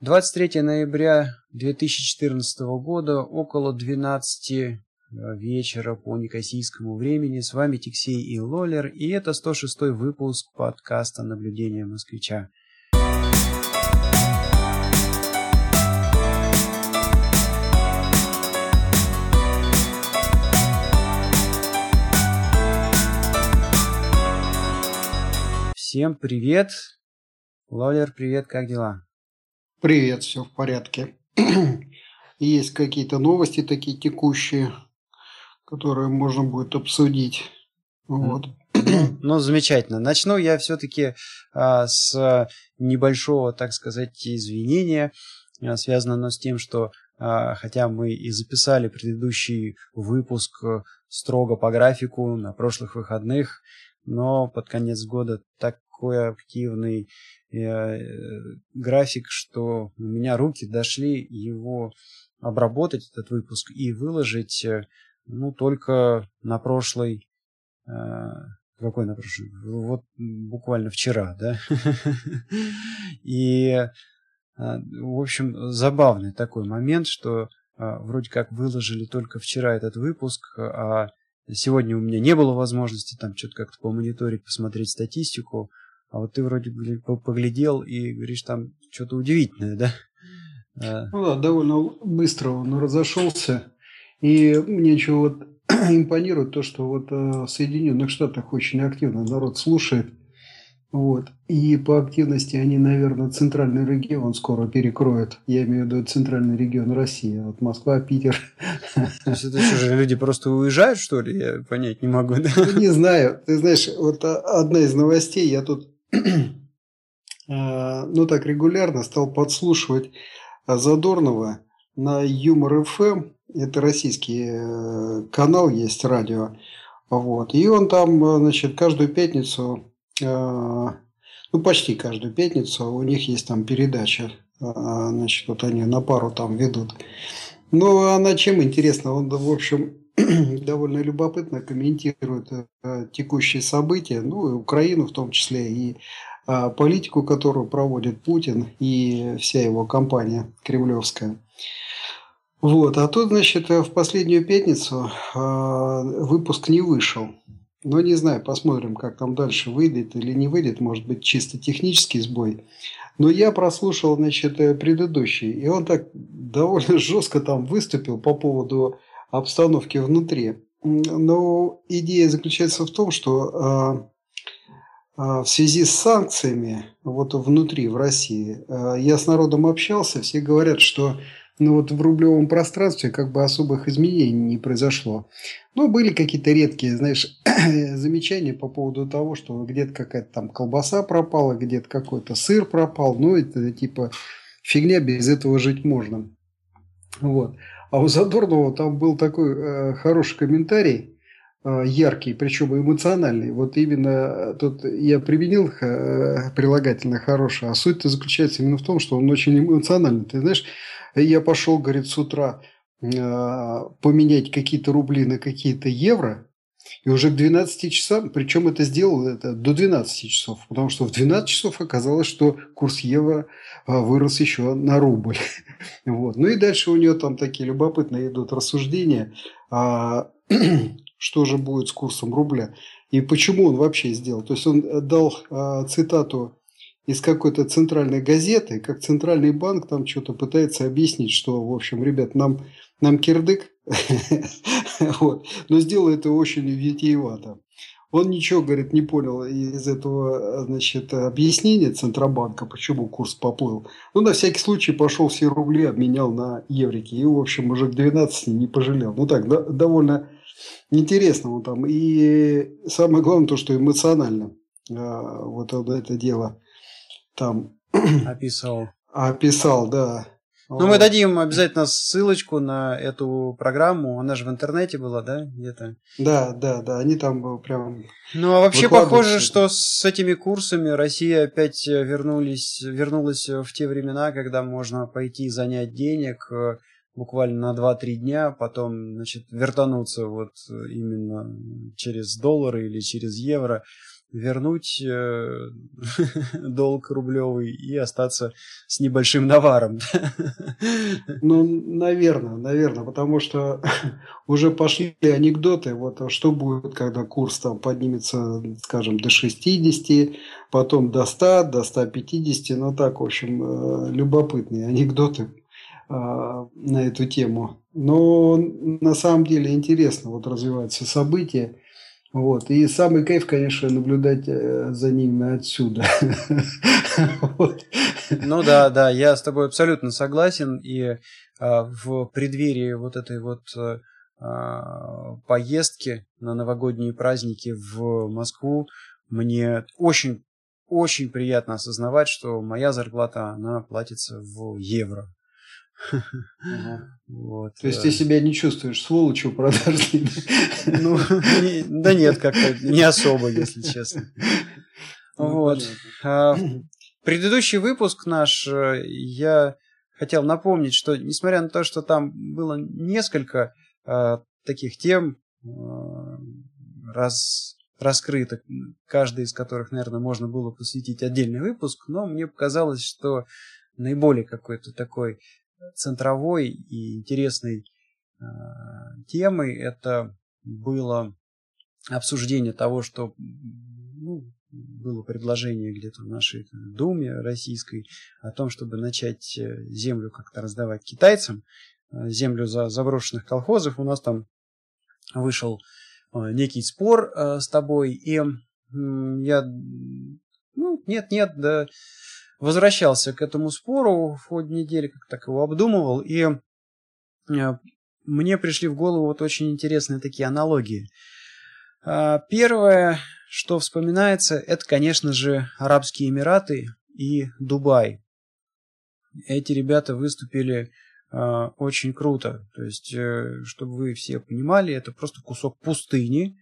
23 ноября 2014 года, около 12 э, вечера по некосийскому времени. С вами Тиксей и Лолер, и это 106 выпуск подкаста «Наблюдение москвича». Всем привет! Лолер, привет, как дела? Привет, все в порядке. Есть какие-то новости такие текущие, которые можно будет обсудить. Вот. Ну, ну замечательно. Начну я все-таки а, с небольшого, так сказать, извинения. А, связано оно с тем, что а, хотя мы и записали предыдущий выпуск строго по графику на прошлых выходных, но под конец года такой активный Э, график, что у меня руки дошли его обработать, этот выпуск, и выложить, э, ну, только на прошлой... Э, какой на прошлой? Вот буквально вчера, да? И, в общем, забавный такой момент, что вроде как выложили только вчера этот выпуск, а сегодня у меня не было возможности там что-то как-то помониторить, посмотреть статистику, а вот ты вроде бы поглядел и говоришь, там что-то удивительное, да? А. Ну да, довольно быстро он разошелся. И мне чего вот импонирует то, что вот э, в Соединенных Штатах очень активно народ слушает. Вот. И по активности они, наверное, центральный регион скоро перекроют. Я имею в виду центральный регион России. Вот Москва, Питер. То есть это что же, люди просто уезжают, что ли? Я понять не могу. Да? Ну, не знаю. Ты знаешь, вот одна из новостей, я тут ну так регулярно стал подслушивать Задорнова на Юмор ФМ. Это российский э, канал есть, радио. Вот. И он там, э, значит, каждую пятницу, ну почти каждую пятницу у них есть там передача. Значит, вот они на пару там ведут. Ну, она чем интересна? Он, в общем, довольно любопытно комментирует текущие события, ну, и Украину в том числе, и а, политику, которую проводит Путин и вся его компания кремлевская. Вот, а тут, значит, в последнюю пятницу а, выпуск не вышел. Но не знаю, посмотрим, как там дальше выйдет или не выйдет. Может быть, чисто технический сбой. Но я прослушал, значит, предыдущий. И он так довольно жестко там выступил по поводу обстановки внутри. Но идея заключается в том, что а, а, в связи с санкциями вот внутри, в России, а, я с народом общался, все говорят, что ну вот в рублевом пространстве как бы особых изменений не произошло. Но были какие-то редкие, знаешь, замечания по поводу того, что где-то какая-то там колбаса пропала, где-то какой-то сыр пропал. Ну, это типа фигня, без этого жить можно. Вот. А у Задорнова там был такой э, хороший комментарий – Э, яркий, причем эмоциональный. Вот именно э, тут я применил э, прилагательное хорошее, а суть-то заключается именно в том, что он очень эмоциональный. Ты знаешь, я пошел, говорит, с утра поменять какие-то рубли на какие-то евро, и уже к 12 часам, причем это сделал это до 12 часов, потому что в 12 часов оказалось, что курс евро вырос еще на рубль. Вот. Ну и дальше у него там такие любопытные идут рассуждения. А, что же будет с курсом рубля и почему он вообще сделал. То есть он э, дал э, цитату из какой-то центральной газеты, как центральный банк там что-то пытается объяснить, что, в общем, ребят, нам, нам кирдык, вот. но сделал это очень витиевато. Он ничего, говорит, не понял из этого значит, объяснения Центробанка, почему курс поплыл. Ну, на всякий случай пошел все рубли, обменял на еврики. И, в общем, уже к 12 не пожалел. Ну, так, да, довольно интересного там. И самое главное то, что эмоционально а, вот это дело там описал. Описал, да. Ну, мы дадим обязательно ссылочку на эту программу. Она же в интернете была, да, где-то? Да, да, да. Они там прям. Ну, а вообще похоже, что с этими курсами Россия опять вернулись, вернулась в те времена, когда можно пойти занять денег э, буквально на 2-3 дня, потом, значит, вертануться вот именно через доллары или через евро. Вернуть э, долг рублевый и остаться с небольшим наваром. Ну, наверное, наверное, потому что уже пошли анекдоты, вот а что будет, когда курс там поднимется, скажем, до 60, потом до 100, до 150, ну так, в общем, э, любопытные анекдоты а, на эту тему. Но на самом деле интересно вот развиваются события. Вот. И самый кайф, конечно, наблюдать э, за ними отсюда. Ну да, да, я с тобой абсолютно согласен. И а, в преддверии вот этой вот э, а, поездки на новогодние праздники в Москву мне очень очень приятно осознавать, что моя зарплата, она платится в евро. Вот. То есть ты себя не чувствуешь сволочью продажной? Ну, да нет, как-то не особо, если честно. Ну, вот. А, предыдущий выпуск наш, э, я хотел напомнить, что несмотря на то, что там было несколько а, таких тем а, раз, раскрыто, каждый из которых, наверное, можно было посвятить отдельный выпуск, но мне показалось, что наиболее какой-то такой центровой и интересной э, темой это было обсуждение того, что ну, было предложение где-то в нашей Думе российской о том, чтобы начать э, землю как-то раздавать китайцам, э, землю за заброшенных колхозов. У нас там вышел некий спор с тобой, и я, ну, нет-нет, да, возвращался к этому спору в ходе недели, как так его обдумывал, и э, мне пришли в голову вот очень интересные такие аналогии. А, первое, что вспоминается, это, конечно же, Арабские Эмираты и Дубай. Эти ребята выступили э, очень круто. То есть, э, чтобы вы все понимали, это просто кусок пустыни,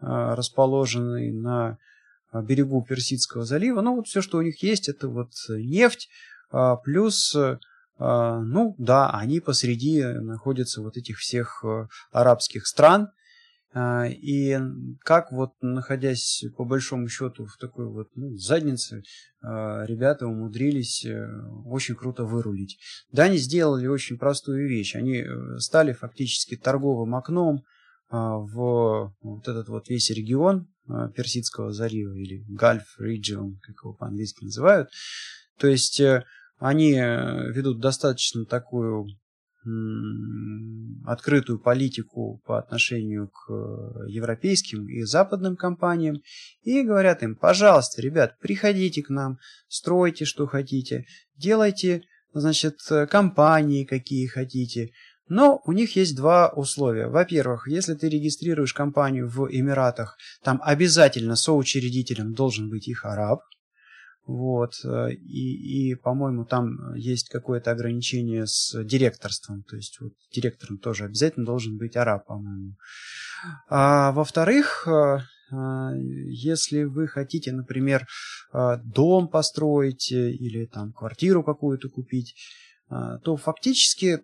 расположенный на а, берегу Персидского залива. Ну, вот все, что у них есть, это вот нефть, а, плюс, а, ну, да, они посреди находятся вот этих всех арабских стран, и как вот находясь по большому счету в такой вот ну, заднице, ребята умудрились э, очень круто вырулить. Да, они сделали очень простую вещь. Они э, стали фактически торговым окном в вот этот вот весь регион, Э, Персидского залива или Gulf Region, как его по-английски называют. То есть э, они э, ведут достаточно такую открытую политику по отношению к европейским и западным компаниям и говорят им, пожалуйста, ребят, приходите к нам, стройте, что хотите, делайте, значит, компании, какие хотите, но у них есть два условия. Во-первых, если ты регистрируешь компанию в Эмиратах, там обязательно соучредителем должен быть их араб. Вот. Э, и, и по-моему, там есть какое-то ограничение с директорством. То есть вот, директором тоже обязательно должен быть араб, по-моему. А, во-вторых, э, э, если вы хотите, например, дом построить или там квартиру какую-то купить, то фактически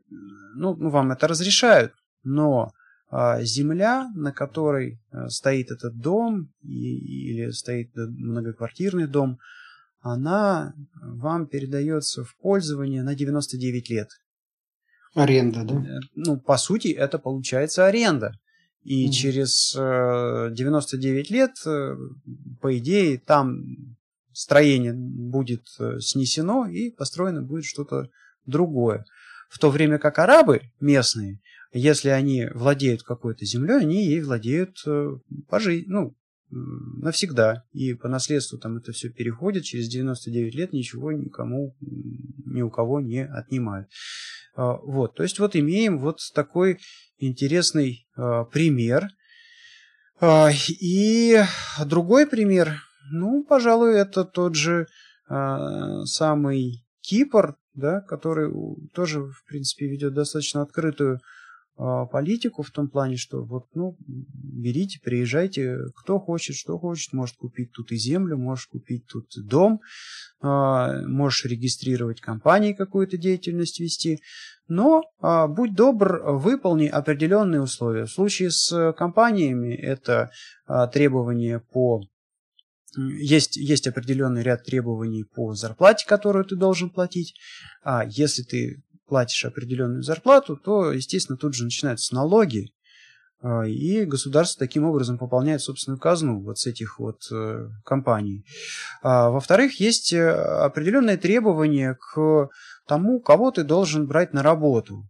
ну, ну, вам это разрешают, но а, земля, на которой а, стоит этот дом или стоит многоквартирный дом, она вам передается в пользование на 99 лет. Аренда, да? Э, ну, по сути, это получается аренда. И mm. через 99 э, лет, э, по идее, там строение будет снесено и построено будет что-то другое. В то время как арабы местные, если они владеют какой-то землей, они ей владеют э, по жизни, ну, навсегда. И по наследству там это все переходит, через 99 лет ничего никому, ни у кого не отнимают. А, вот, то есть вот имеем вот такой интересный а, пример. А, и другой пример, ну, пожалуй, это тот же самый Кипр, да, который тоже, в принципе, ведет достаточно открытую э, политику в том плане, что вот, ну, берите, приезжайте, кто хочет, что хочет, может купить тут и землю, можешь купить тут дом, э, можешь регистрировать компании, какую-то деятельность вести, но э, будь добр, выполни определенные условия. В случае с компаниями это э, требования по есть, есть определенный ряд требований по зарплате, которую ты должен платить. А если ты платишь определенную зарплату, то, естественно, тут же начинаются налоги, а, и государство таким образом пополняет собственную казну вот с этих вот э, компаний. А, во-вторых, есть э, определенные требования к тому, кого ты должен брать на работу.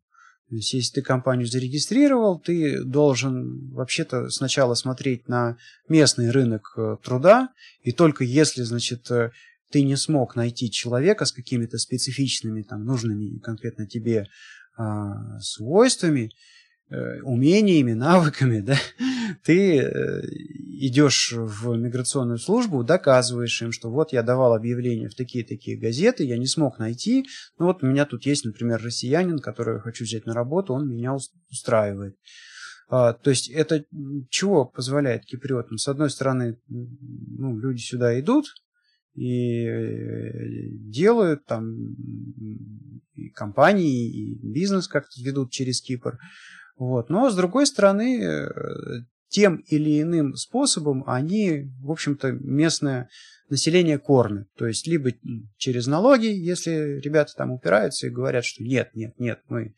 То есть, если ты компанию зарегистрировал, ты должен вообще-то сначала смотреть на местный рынок э, труда, и только если, значит, э, ты не смог найти человека с какими-то специфичными, там, нужными конкретно тебе а, свойствами, Э, умениями, навыками, да, ты идешь в миграционную службу, доказываешь им, что вот я давал объявление в такие-такие газеты, я не смог найти, ну вот у меня тут есть, например, россиянин, которого я хочу взять на работу, он меня устраивает. А, то есть это чего позволяет киприотам? С одной стороны, ну, люди сюда идут, и э, делают там и компании, и бизнес как-то ведут через Кипр. Вот. Но, с другой стороны, э, тем или иным способом они, в общем-то, местное население кормят. То есть, либо через налоги, если ребята там упираются и говорят, что нет, нет, нет, мы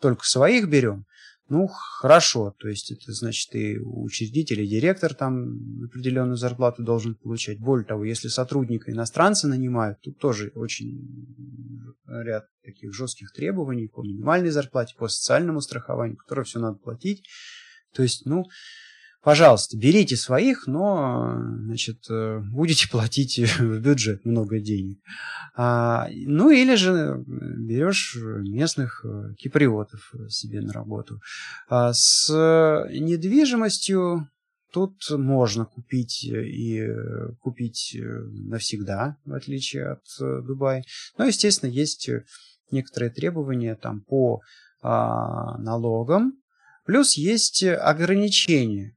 только своих берем, ну, хорошо, то есть это значит и учредитель, и директор там определенную зарплату должен получать. Более того, если сотрудника иностранца нанимают, тут тоже очень ряд таких жестких требований по минимальной зарплате, по социальному страхованию, которое все надо платить. То есть, ну, пожалуйста, берите своих, но, значит, э, будете платить в бюджет много денег. А, ну, или же берешь местных э, киприотов себе на работу. А с недвижимостью тут можно купить и купить навсегда, в отличие от Дубая. Но, естественно, есть некоторые требования там по а, налогам, плюс есть ограничения.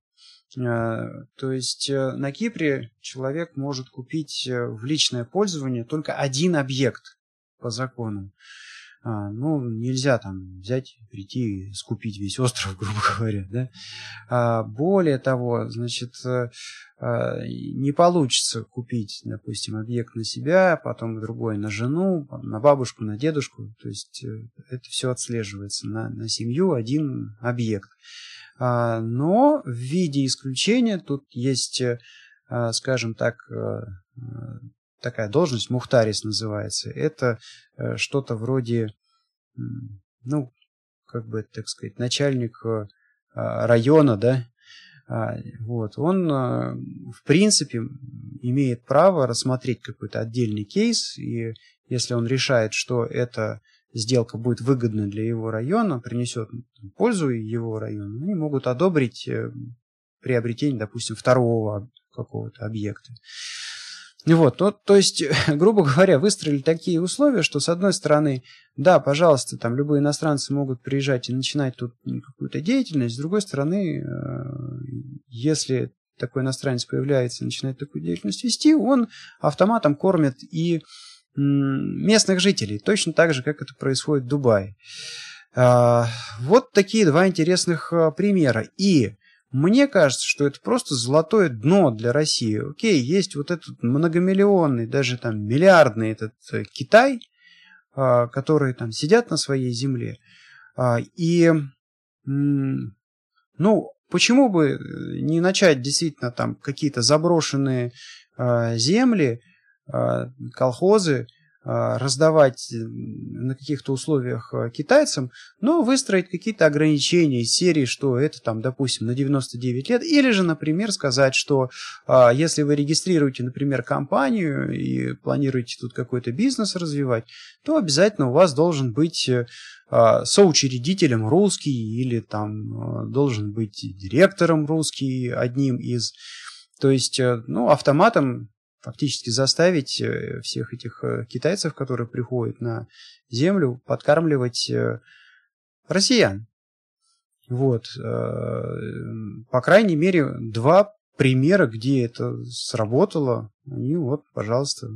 А, то есть э, на Кипре человек может купить э, в личное пользование только один объект по закону. А, ну, нельзя там взять, прийти и скупить весь остров, грубо говоря, да. А, более того, значит, э, а, не получится купить, допустим, объект на себя, потом другой на жену, на бабушку, на дедушку. То есть э, это все отслеживается на, на семью один объект. А, но в виде исключения тут есть, э, а, скажем так, такая должность, Мухтарис называется, это э, что-то вроде, ну, как бы, так сказать, начальник э, а, района, да, вот, он, э, в принципе, имеет право рассмотреть какой-то отдельный кейс, и если он решает, что эта сделка будет выгодна для его района, принесет пользу его району, они могут одобрить приобретение, допустим, второго какого-то объекта. Вот, то, то есть, грубо говоря, выстроили такие условия, что с одной стороны, да, пожалуйста, там любые иностранцы могут приезжать и начинать тут какую-то деятельность, с другой стороны, э, если такой иностранец появляется и начинает такую деятельность вести, он автоматом кормит и местных жителей, точно так же, как это происходит в Дубае. А, вот такие два интересных э, примера. И мне кажется, что это просто золотое дно для России. Окей, есть вот этот многомиллионный, даже там миллиардный этот э, Китай, а, которые там сидят на своей земле. А, и, ну, почему бы не начать действительно там какие-то заброшенные а, земли, колхозы, а, раздавать э, на каких-то условиях э, китайцам, но выстроить какие-то ограничения из серии, что это там, допустим, на 99 лет, или же, например, сказать, что если вы регистрируете, например, компанию и планируете тут какой-то бизнес развивать, то обязательно у вас должен быть э, соучредителем русский или там должен быть директором русский одним из то есть, ну, автоматом фактически заставить э, всех этих э, китайцев, которые приходят на землю, подкармливать э, россиян. Вот. По крайней мере, два примера, где это сработало, они вот, пожалуйста,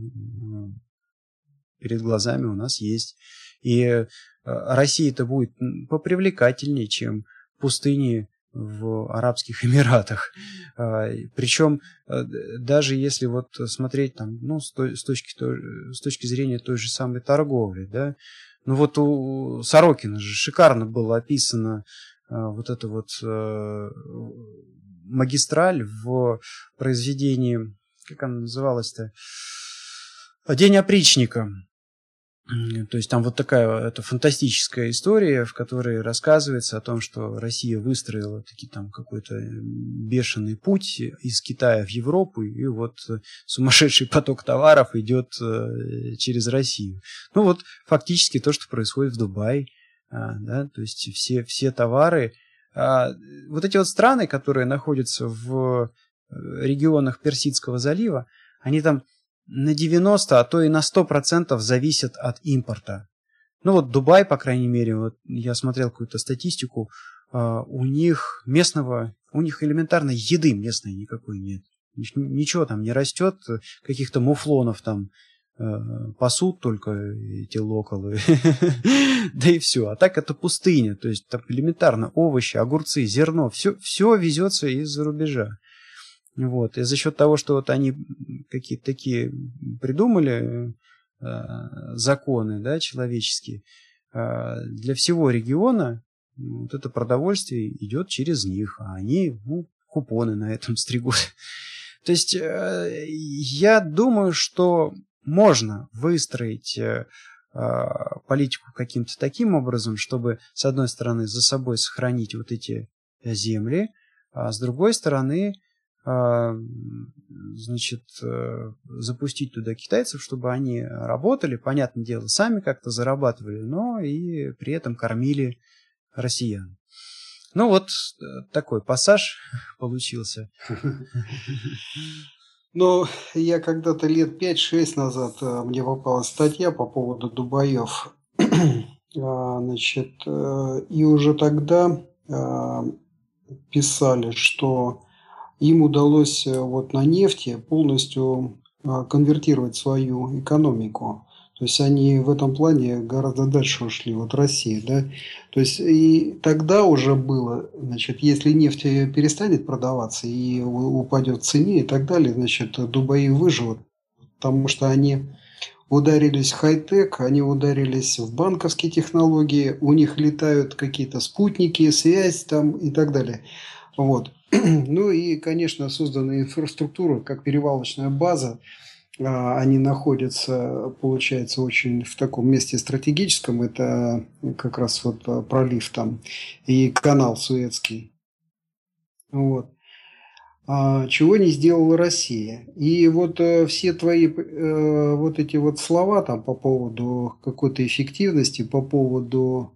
перед глазами у нас есть. И Россия это будет попривлекательнее, чем пустыни в Арабских Эмиратах. А, Причем э, даже если вот смотреть там, ну, с, точки, с точки зрения той же самой торговли, да, ну вот у Сорокина же шикарно было описано вот это вот магистраль в произведении, как она называлась-то, День опричника. То есть там вот такая это фантастическая история, в которой рассказывается о том, что Россия выстроила таки там какой-то бешеный путь из Китая в Европу, и вот сумасшедший поток товаров идет э, через Россию. Ну вот фактически то, что происходит в Дубае, а, да, то есть все, все товары, а, вот эти вот страны, которые находятся в э, регионах Персидского залива, они там на 90, а то и на 100% зависят от импорта. Ну вот Дубай, по крайней мере, вот я смотрел какую-то статистику, uh, у них местного, у них элементарно еды местной никакой нет. Ничего там не растет, каких-то муфлонов там uh, пасут только эти локалы. да и все. А так это пустыня. То есть там элементарно овощи, огурцы, зерно, все, все везется из-за рубежа. Вот. И за счет того, что вот они какие-то такие придумали э, законы да, человеческие, э, для всего региона вот это продовольствие идет через них, а они ну, купоны на этом стригут. То есть э, я думаю, что можно выстроить э, политику каким-то таким образом, чтобы, с одной стороны, за собой сохранить вот эти земли, а с другой стороны, значит, э, запустить туда китайцев, чтобы они работали, понятное дело, сами как-то зарабатывали, но и при этом кормили россиян. Ну вот э, такой пассаж получился. Ну, я когда-то лет 5-6 назад э, мне попала статья по поводу Дубаев. А, значит, и уже тогда писали, что им удалось э, вот на нефти полностью а, конвертировать свою экономику. То есть они в этом плане гораздо дальше ушли, вот Россия, да. То есть и тогда уже было, значит, если нефть перестанет продаваться и упадет в цене и так далее, значит, Дубаи выживут, потому что они ударились в хай-тек, они ударились в банковские технологии, у них летают какие-то спутники, связь там и так далее. Вот. Ну и, конечно, создана инфраструктура как перевалочная база. А, они находятся, получается, очень в таком месте стратегическом. Это как раз вот а, пролив там и канал Суэцкий. Вот. А, чего не сделала Россия. И вот э, все твои э, вот эти вот слова там по поводу какой-то эффективности, по поводу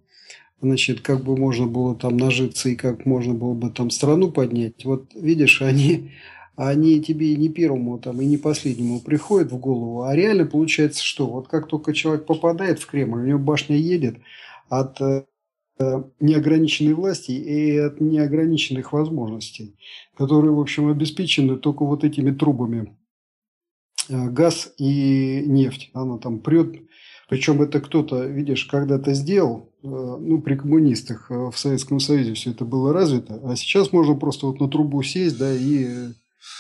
значит, как бы можно было там нажиться и как можно было бы там страну поднять. Вот видишь, они, они тебе не первому там и не последнему приходят в голову, а реально получается что? Вот как только человек попадает в Кремль, у него башня едет от э, неограниченной власти и от неограниченных возможностей, которые, в общем, обеспечены только вот этими трубами. Э, газ и нефть. Она там прет причем это кто-то, видишь, когда-то сделал, э, ну, при коммунистах э, в Советском Союзе все это было развито, а сейчас можно просто вот на трубу сесть, да, и э,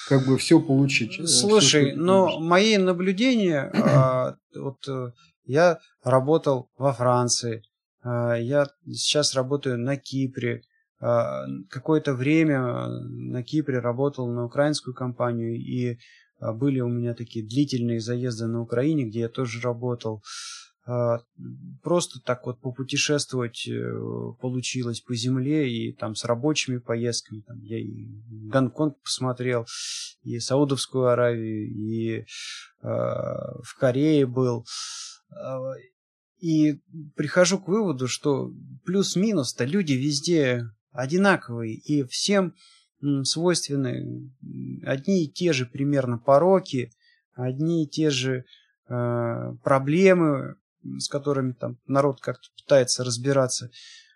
как бы все получить. Слушай, все, но мои наблюдения, а, вот я работал во Франции, а, я сейчас работаю на Кипре, а, какое-то время на Кипре работал на украинскую компанию, и были у меня такие длительные заезды на Украине, где я тоже работал. А, просто так вот попутешествовать э, получилось по земле и там с рабочими поездками. Там я и Гонконг посмотрел, и Саудовскую Аравию, и э, в Корее был. А, и прихожу к выводу, что плюс-минус-то люди везде одинаковые, и всем свойственны одни и те же примерно пороки, одни и те же проблемы, с которыми там народ как-то пытается разбираться.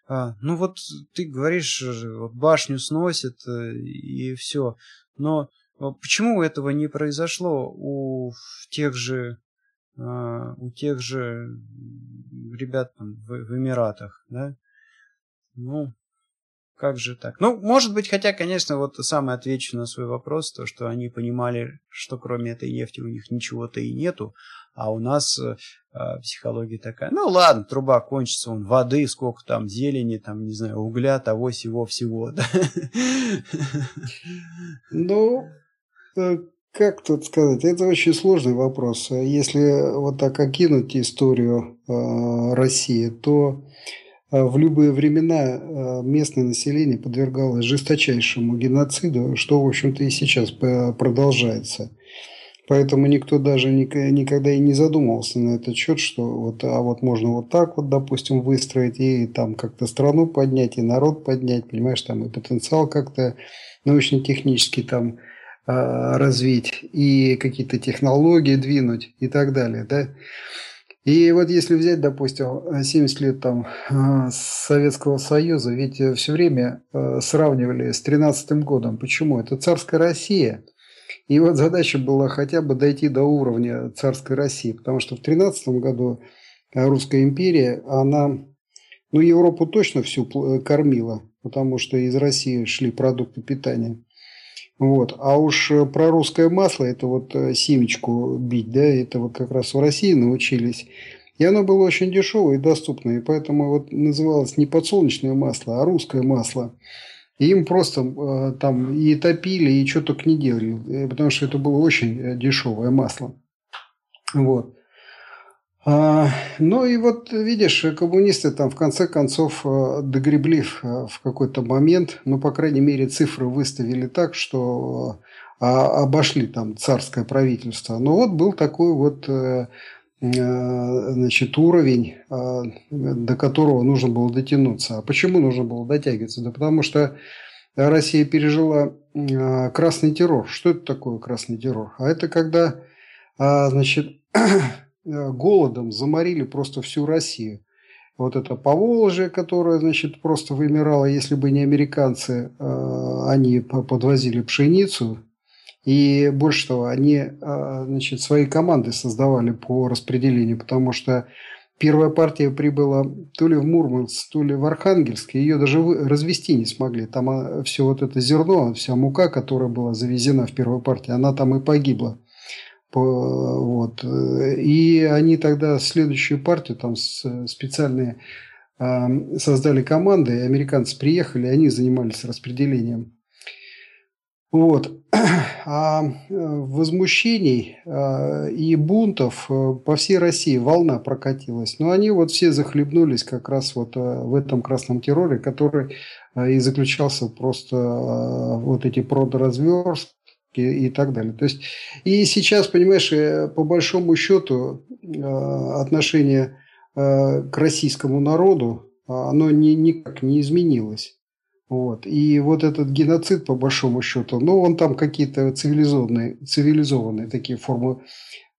А, ну вот ты говоришь, вот башню сносит э, и все. Но почему этого не произошло у тех же а, у тех же ребят там в, в Эмиратах, да? Ну, как же так? Ну, может быть, хотя, конечно, вот сам отвечу на свой вопрос, то, что они понимали, что кроме этой нефти у них ничего-то и нету, а у нас э, э, психология такая, ну ладно, труба кончится, он воды, сколько там зелени, там, не знаю, угля, того, всего, всего. Да? Ну, э, как тут сказать, это очень сложный вопрос. Если вот так окинуть историю э, России, то э, в любые времена э, местное население подвергалось жесточайшему геноциду, что, в общем-то, и сейчас продолжается. Поэтому никто даже никогда и не задумывался на этот счет, что вот, а вот можно вот так вот, допустим, выстроить и там как-то страну поднять, и народ поднять, понимаешь, там и потенциал как-то научно-технический там а, развить, и какие-то технологии двинуть и так далее, да. И вот если взять, допустим, 70 лет там а, Советского Союза, ведь все время а, сравнивали с 13 годом. Почему? Это царская Россия – и вот задача была хотя бы дойти до уровня царской России, потому что в 13 году Русская империя, она, ну, Европу точно всю кормила, потому что из России шли продукты питания. Вот. А уж про русское масло, это вот э, семечку бить, да, это вот как раз в России научились. И оно было очень дешевое и доступное, и поэтому вот называлось не подсолнечное масло, а русское масло. И им просто э, там и топили, и что только не делали, э, потому что это было очень э, дешевое масло. Вот. А, ну и вот видишь, коммунисты там в конце концов догребли в какой-то момент, ну, по крайней мере, цифры выставили так, что а, обошли там царское правительство. Но вот был такой вот Э, значит, уровень, э, до которого нужно было дотянуться. А почему нужно было дотягиваться? Да потому что Россия пережила э, красный террор. Что это такое красный террор? А это когда, значит, голодом заморили просто всю Россию. Вот это Поволжье, которое, значит, просто вымирало, если бы не американцы, они подвозили пшеницу и больше того, они а, значит, свои команды создавали по распределению, потому что первая партия прибыла то ли в Мурманск, то ли в Архангельск, и ее даже развести не смогли. Там а, все вот это зерно, вся мука, которая была завезена в первой партии, она там и погибла. Вот. И они тогда следующую партию, там специальные а, создали команды, американцы приехали, и они занимались распределением. Вот. А э, возмущений э, и бунтов э, по всей России волна прокатилась. Но они вот все захлебнулись как раз вот в этом красном терроре, который и заключался просто вот эти продразверстки и так далее. То есть и сейчас, понимаешь, по большому счету отношение к российскому народу, оно ни, никак не изменилось. Вот. И вот этот геноцид, по большому счету, ну, он там какие-то цивилизованные, цивилизованные такие формы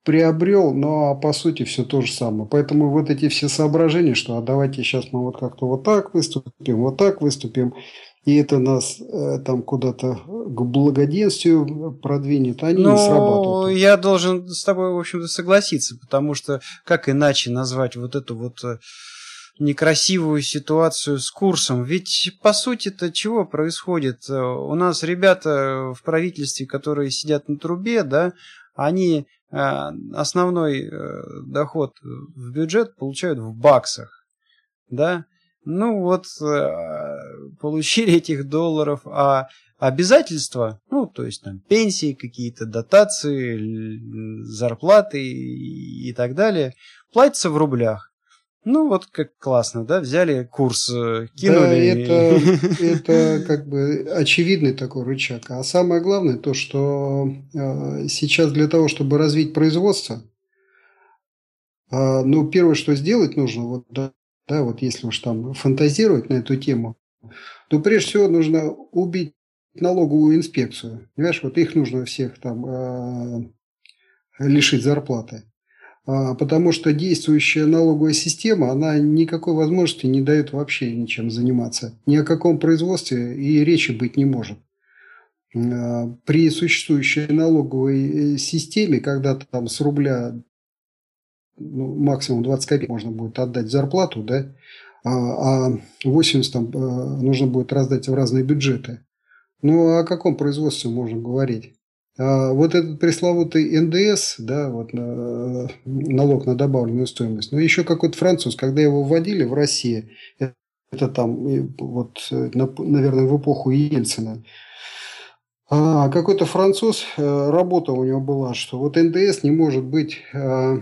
приобрел, но по сути все то же самое. Поэтому вот эти все соображения, что а давайте сейчас мы вот как-то вот так выступим, вот так выступим, и это нас э, там куда-то к благоденствию продвинет, они ну, не срабатывают. Я должен с тобой, в общем-то, согласиться, потому что как иначе назвать вот эту вот э, некрасивую ситуацию с курсом. Ведь по сути-то чего происходит? У нас ребята в правительстве, которые сидят на трубе, да, они э, основной э, доход в бюджет получают в баксах, да. Ну вот э, получили этих долларов, а обязательства, ну то есть там пенсии, какие-то дотации, зарплаты и так далее, платятся в рублях. Ну, вот как классно, да, взяли курс, э, кинули. Да, это, это как бы очевидный такой рычаг. А самое главное то, что э, сейчас для того, чтобы развить производство, э, ну, первое, что сделать нужно, вот, да, да, вот если уж там фантазировать на эту тему, то прежде всего нужно убить налоговую инспекцию. Понимаешь, вот их нужно всех там лишить зарплаты. А, потому что действующая налоговая система, она никакой возможности не дает вообще ничем заниматься. Ни о каком производстве и речи быть не может. А, при существующей налоговой э, системе, когда там с рубля ну, максимум 20 копеек можно будет отдать зарплату, да, а 80 там нужно будет раздать в разные бюджеты. Ну, о каком производстве можно говорить? А вот этот пресловутый НДС, да, вот налог на добавленную стоимость, но еще какой-то француз, когда его вводили в России, это там, вот, наверное, в эпоху Ельцина, а какой-то француз, э, работа у него была, что вот НДС не может быть э,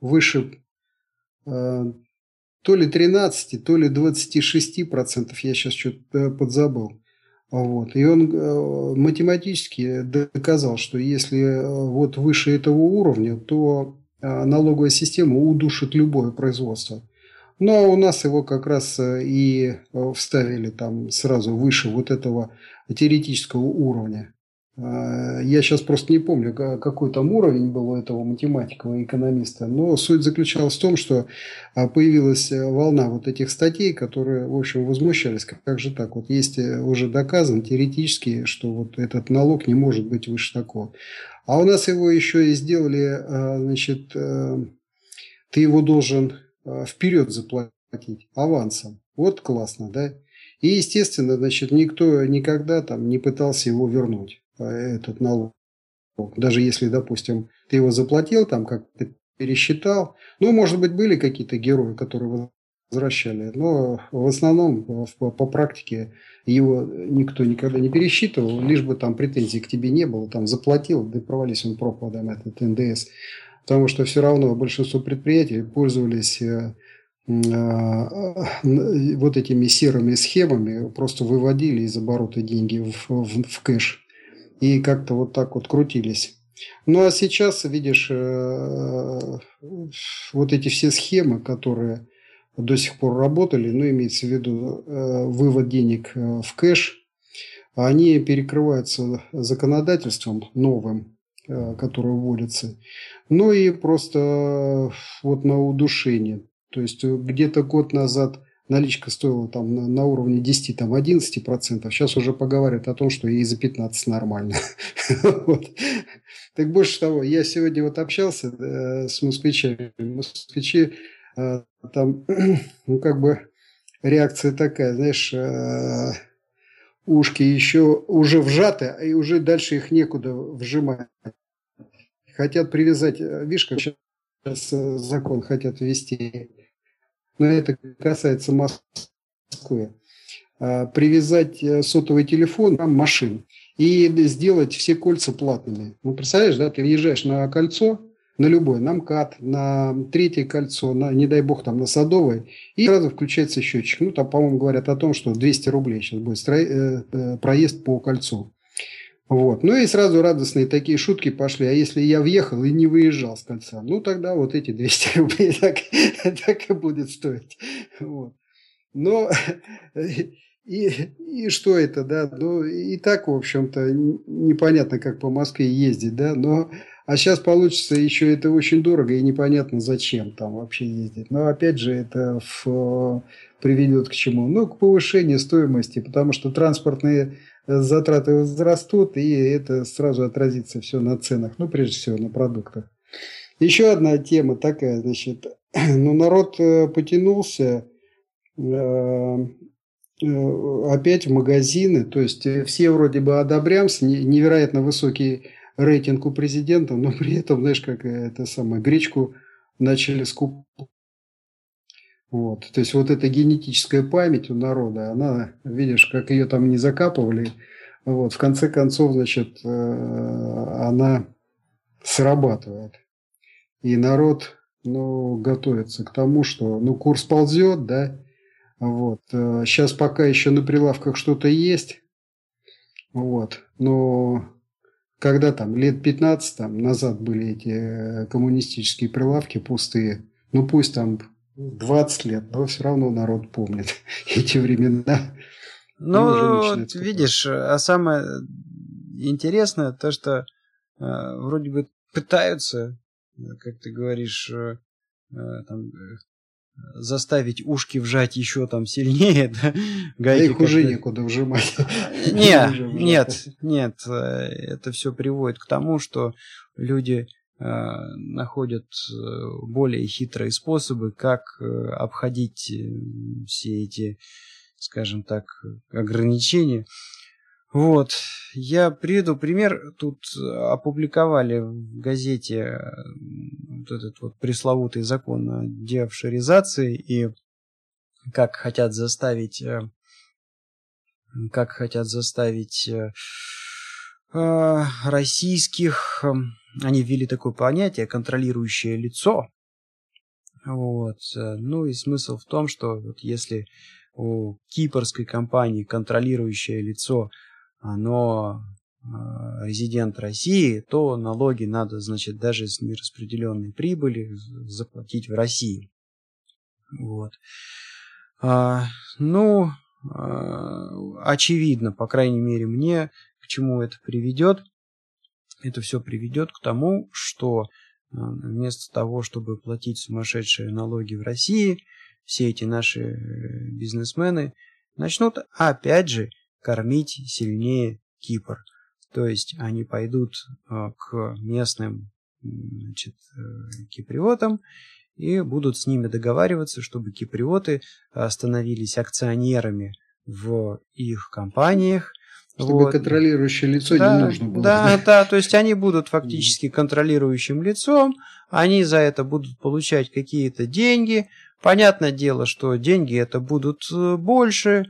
выше э, то ли 13, то ли 26 процентов, я сейчас что-то подзабыл. Вот. И он математически доказал, что если вот выше этого уровня, то налоговая система удушит любое производство. А у нас его как раз и вставили там сразу выше вот этого теоретического уровня. А, я сейчас просто не помню, какой там уровень был у этого математика, и экономиста, но суть заключалась в том, что а, появилась э, волна вот этих статей, которые, в общем, возмущались, как же так, вот есть э, уже доказано теоретически, что вот этот налог не может быть выше такого. А у нас его еще и сделали, значит, э, ты его должен вперед заплатить авансом. Вот классно, да? И, естественно, значит, никто никогда там не пытался его вернуть, этот налог. Даже если, допустим, ты его заплатил, там как-то пересчитал. Ну, может быть, были какие-то герои, которые возвращали, но в основном по, практике его никто никогда не пересчитывал, лишь бы там претензий к тебе не было, там заплатил, да провались он пропадом этот НДС. Потому что все равно большинство предприятий пользовались э, а, вот этими серыми схемами просто выводили из оборота деньги в, в, в кэш и как-то вот так вот крутились. Ну а сейчас, видишь, э, вот эти все схемы, которые до сих пор работали, ну имеется в виду э, вывод денег э, в кэш, они перекрываются законодательством новым, которое вводится, ну и просто вот на удушение. То есть где-то год назад наличка стоила там на, на уровне 10, там 11 процентов. Сейчас уже поговорят о том, что и за 15 нормально. Так больше того, я сегодня вот общался э, с москвичами. Москвичи э, там, ну как бы реакция такая, знаешь, ушки еще уже вжаты, и уже дальше их некуда вжимать. Хотят привязать, видишь, как сейчас закон хотят ввести но это касается Москвы, а, привязать э, сотовый телефон к машин и сделать все кольца платными. Ну, представляешь, да, ты въезжаешь на кольцо, на любой, на МКАД, на третье кольцо, на, не дай бог, там, на Садовое, и сразу включается счетчик. Ну, там, по-моему, говорят о том, что 200 рублей сейчас будет э, э, проезд по кольцу. Вот. Ну и сразу радостные такие шутки пошли. А если я въехал и не выезжал с кольца, ну тогда вот эти 200 рублей так, так и будет стоить. Вот. Но и, и что это, да? Ну и так, в общем-то, непонятно, как по Москве ездить, да? Но а сейчас получится еще это очень дорого и непонятно зачем там вообще ездить. Но опять же это в, приведет к чему? Ну, к повышению стоимости, потому что транспортные затраты возрастут, и это сразу отразится все на ценах, ну, прежде всего, на продуктах. Еще одна тема такая, значит, ну, народ э, потянулся э, э, опять в магазины, то есть все вроде бы одобрямся, невероятно высокий рейтинг у президента, но при этом, знаешь, как это самое, гречку начали скупать вот. То есть вот эта генетическая память у народа, она, видишь, как ее там не закапывали, вот, в конце концов, значит, э, она срабатывает. И народ, ну, готовится к тому, что, ну, курс ползет, да, вот. Сейчас э, пока еще на прилавках что-то есть, вот, но когда там лет 15 там, назад были эти э, коммунистические прилавки пустые, ну пусть там 20 лет, но все равно народ помнит эти времена. Ну, видишь, а самое интересное то, что э, вроде бы пытаются, как ты говоришь, э, э там, э, заставить ушки вжать еще там сильнее, да? Гайки их уже некуда вжимать. Нет, нет, нет, это все приводит к тому, что люди находят более хитрые способы, как обходить все эти, скажем так, ограничения. Вот, я приведу пример. Тут опубликовали в газете вот этот вот пресловутый закон о деофшоризации и как хотят заставить как хотят заставить э, э, российских, э, они ввели такое понятие контролирующее лицо. Вот. Ну и смысл в том, что вот если у кипрской компании контролирующее лицо, оно резидент России, то налоги надо, значит, даже с нераспределенной прибыли заплатить в России. Вот. А, ну, Э, очевидно, по крайней мере мне, к чему это приведет. Это все приведет к тому, что э, вместо того, чтобы платить сумасшедшие налоги в России, все эти наши э, бизнесмены начнут опять же кормить сильнее Кипр. То есть они пойдут к местным значит, киприотам и будут с ними договариваться, чтобы киприоты э, становились акционерами в их компаниях. Чтобы вот. контролирующее лицо да, не нужно было. Да, да, то есть они будут фактически контролирующим лицом, они за это будут получать какие-то деньги. Понятное дело, что деньги это будут э, больше,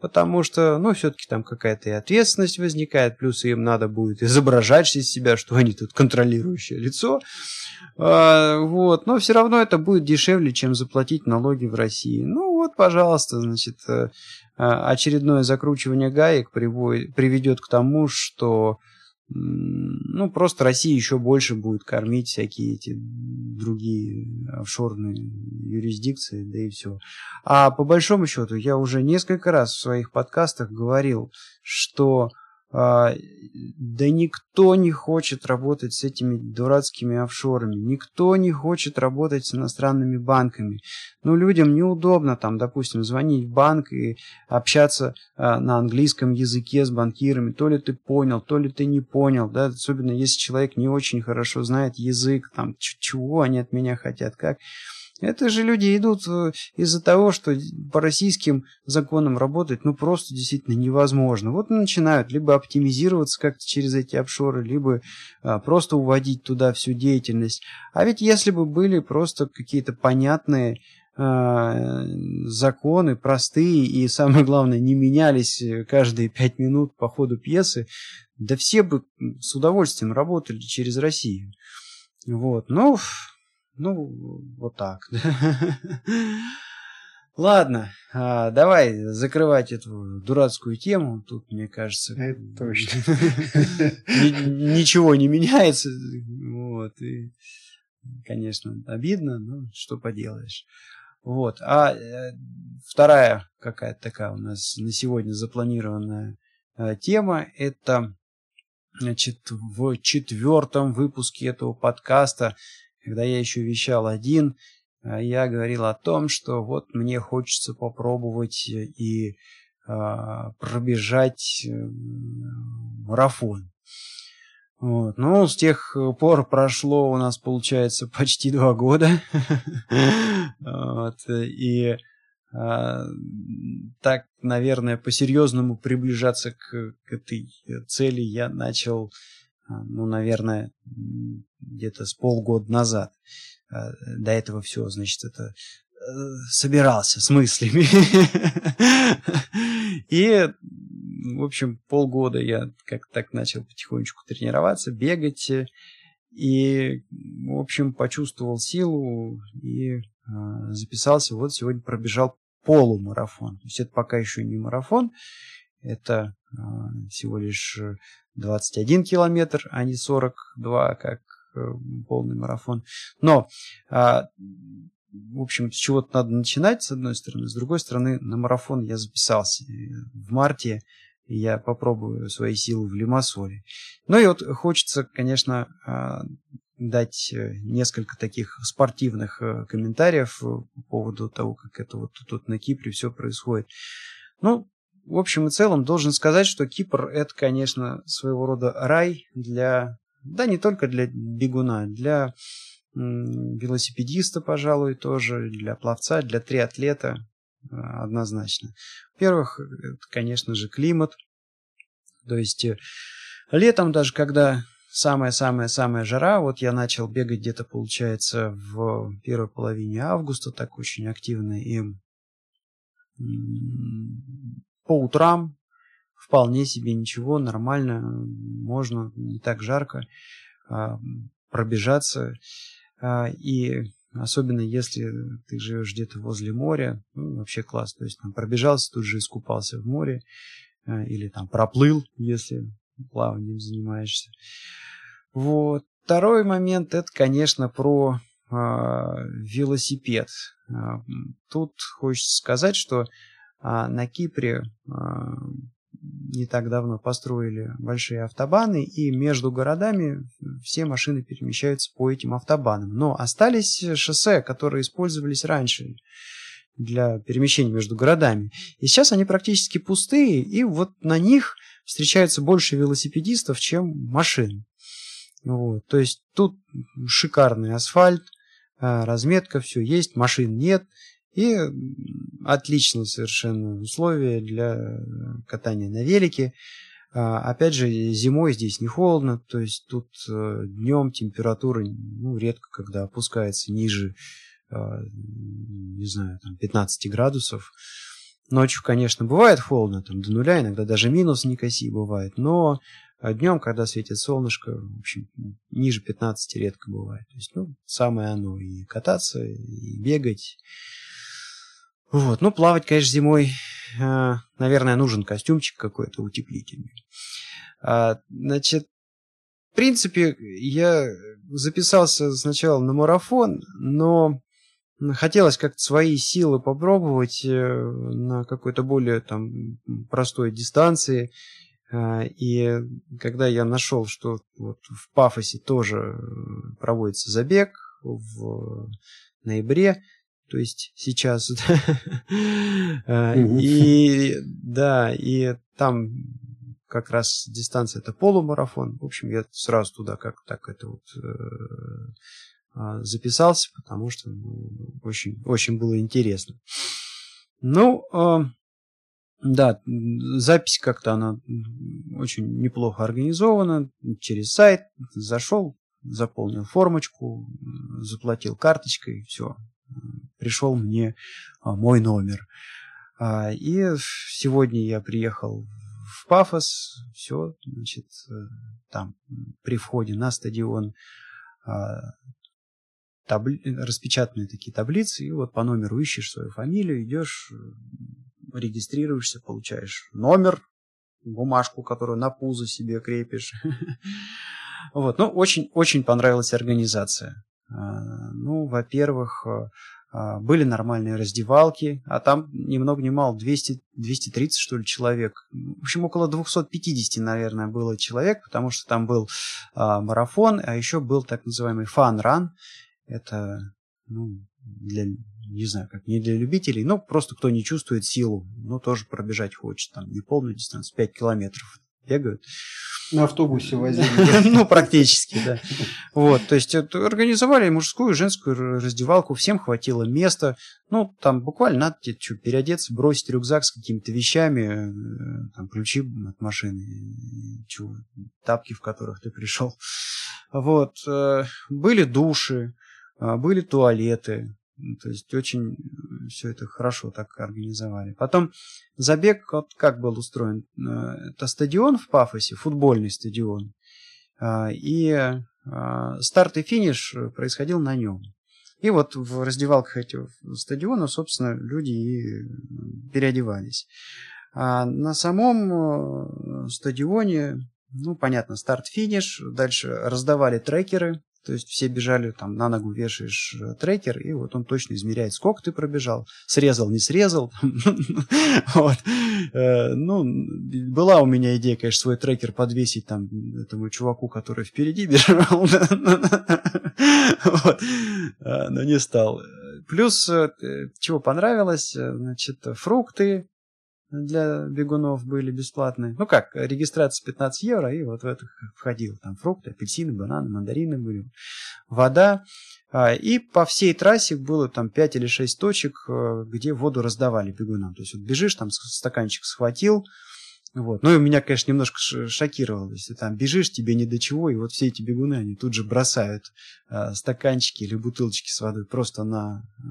потому что, ну, все-таки там какая-то и ответственность возникает, плюс им надо будет изображать из себя, что они тут контролирующее лицо. А, вот, но все равно это будет дешевле, чем заплатить налоги в России. Ну вот, пожалуйста, значит, э, а, очередное закручивание гаек приведет к тому, что ну, просто Россия еще больше будет кормить всякие эти другие офшорные юрисдикции, да и все. А по большому счету, я уже несколько раз в своих подкастах говорил, что да никто не хочет работать с этими дурацкими офшорами, никто не хочет работать с иностранными банками. Ну, людям неудобно там, допустим, звонить в банк и общаться а, на английском языке с банкирами. То ли ты понял, то ли ты не понял, да, особенно если человек не очень хорошо знает язык, там, чего они от меня хотят, как. Это же люди идут э, из-за того, что по российским законам работать ну просто действительно невозможно. Вот начинают либо оптимизироваться как-то через эти офшоры, либо а, просто уводить туда всю деятельность. А ведь если бы были просто какие-то понятные а, законы, простые и, самое главное, не менялись каждые пять минут по ходу пьесы, да все бы с удовольствием работали через Россию. Вот, ну, ну, вот так. Ладно, а, давай закрывать эту дурацкую тему. Тут, мне кажется, Это точно. ничего не меняется. Вот, и, конечно, обидно, но что поделаешь. Вот. А э, вторая какая-то такая у нас на сегодня запланированная э, тема это значит, в четвертом выпуске этого подкаста когда я еще вещал один, а, я говорил о том, что вот мне хочется попробовать и а, пробежать э, марафон. Вот. Ну, с тех пор прошло у нас, получается, почти два года. И а, так, наверное, по-серьезному приближаться к, к этой цели я начал ну, наверное, где-то с полгода назад. А, до этого все, значит, это э, собирался с мыслями. И, в общем, полгода я как так начал потихонечку тренироваться, бегать. И, в общем, почувствовал силу и а, записался. Вот сегодня пробежал полумарафон. То есть это пока еще не марафон, это всего лишь 21 километр, а не 42, как э, полный марафон. Но, а, в общем, с чего-то надо начинать, с одной стороны. С другой стороны, на марафон я записался в марте. И я попробую свои силы в Лимассоле. Ну и вот хочется, конечно, а, дать э, несколько таких спортивных э, комментариев по поводу того, как это вот тут на Кипре все происходит. Ну, в общем и целом должен сказать, что Кипр это, конечно, своего рода рай для Да, не только для бегуна, для велосипедиста, пожалуй, тоже, для пловца, для триатлета однозначно. Во-первых, это, конечно же, климат. То есть летом даже, когда самая-самая-самая жара. Вот я начал бегать где-то, получается, в первой половине августа, так очень активно. И по утрам вполне себе ничего, нормально, можно, не так жарко а, пробежаться. А, и особенно если ты живешь где-то возле моря, ну, вообще класс. То есть там пробежался, тут же искупался в море, а, или там проплыл, если плаванием занимаешься. Вот. Второй момент это, конечно, про э, велосипед. Тут хочется сказать, что э, на Кипре э, не так давно построили большие автобаны, и между городами все машины перемещаются по этим автобанам. Но остались шоссе, которые использовались раньше для перемещения между городами. И сейчас они практически пустые, и вот на них встречается больше велосипедистов, чем машин. Вот. То есть тут шикарный асфальт, а, разметка, все есть, машин нет. И отличные совершенно условия для катания на велике. А, опять же, зимой здесь не холодно, то есть тут э, днем температура ну, редко когда опускается ниже, а, не знаю, там 15 градусов. Ночью, конечно, бывает холодно, там до нуля, иногда даже минус не коси бывает, но днем, когда светит солнышко, в общем, ниже 15 редко бывает. То есть, ну, самое оно и кататься, и бегать. Вот, ну, плавать, конечно, зимой, э, наверное, нужен костюмчик какой-то утеплительный. А, значит, в принципе, я записался сначала на марафон, но хотелось как-то свои силы попробовать э, на какой-то более там простой дистанции. А, и когда я нашел, что вот в Пафосе тоже проводится забег в ноябре, то есть сейчас, а, и да, и там как раз дистанция это полумарафон. В общем, я сразу туда как так это вот э, а, записался, потому что ну, очень, очень было интересно. Ну, да, запись как-то она очень неплохо организована. Через сайт зашел, заполнил формочку, заплатил карточкой, все, пришел мне а, мой номер. А, и сегодня я приехал в Пафос, все, значит, э, там при входе на стадион а, табли... распечатанные такие таблицы, и вот по номеру ищешь свою фамилию, идешь, регистрируешься, получаешь номер, бумажку, которую на пузо себе крепишь. Вот, ну, очень-очень понравилась организация. А, ну, во-первых, а, а, были нормальные раздевалки, а там ни много ни мало 200, 230, что ли, человек. В общем, около 250, наверное, было человек, потому что там был а, марафон, а еще был так называемый фан-ран. Это ну, для не знаю, как не для любителей, но просто кто не чувствует силу, но тоже пробежать хочет, там не полную дистанцию, 5 километров бегают. На автобусе возили. Ну, практически, да. Вот, то есть организовали мужскую, женскую раздевалку, всем хватило места. Ну, там буквально надо что, переодеться, бросить рюкзак с какими-то вещами, э, там, ключи от машины, чего, тапки, в которых ты пришел. Вот, э, были души, э, были туалеты, то есть очень э, все это хорошо так организовали. Потом забег вот как был устроен. Э, это стадион в Пафосе, футбольный стадион. А, и старт и финиш происходил на нем. И вот в раздевалках этих стадионов, собственно, люди и переодевались. А на самом э, стадионе, ну, понятно, старт-финиш, дальше раздавали трекеры, то есть все бежали, там на ногу вешаешь э, трекер, и вот он точно измеряет, сколько ты пробежал, срезал, не срезал. вот. Э, ну, была у меня идея, конечно, свой трекер подвесить там этому чуваку, который впереди бежал. Э, но не стал. Плюс, чего понравилось, значит, фрукты, для бегунов были бесплатные. Ну как, регистрация 15 евро, и вот в это входил там фрукты, апельсины, бананы, мандарины были, вода. А, и по всей трассе было там 5 или 6 точек, э, где воду раздавали бегунам. То есть вот бежишь, там стаканчик схватил, вот. Ну и меня, конечно, немножко шокировало. Если там бежишь, тебе ни до чего, и вот все эти бегуны, они тут же бросают э, стаканчики или бутылочки с водой просто на э,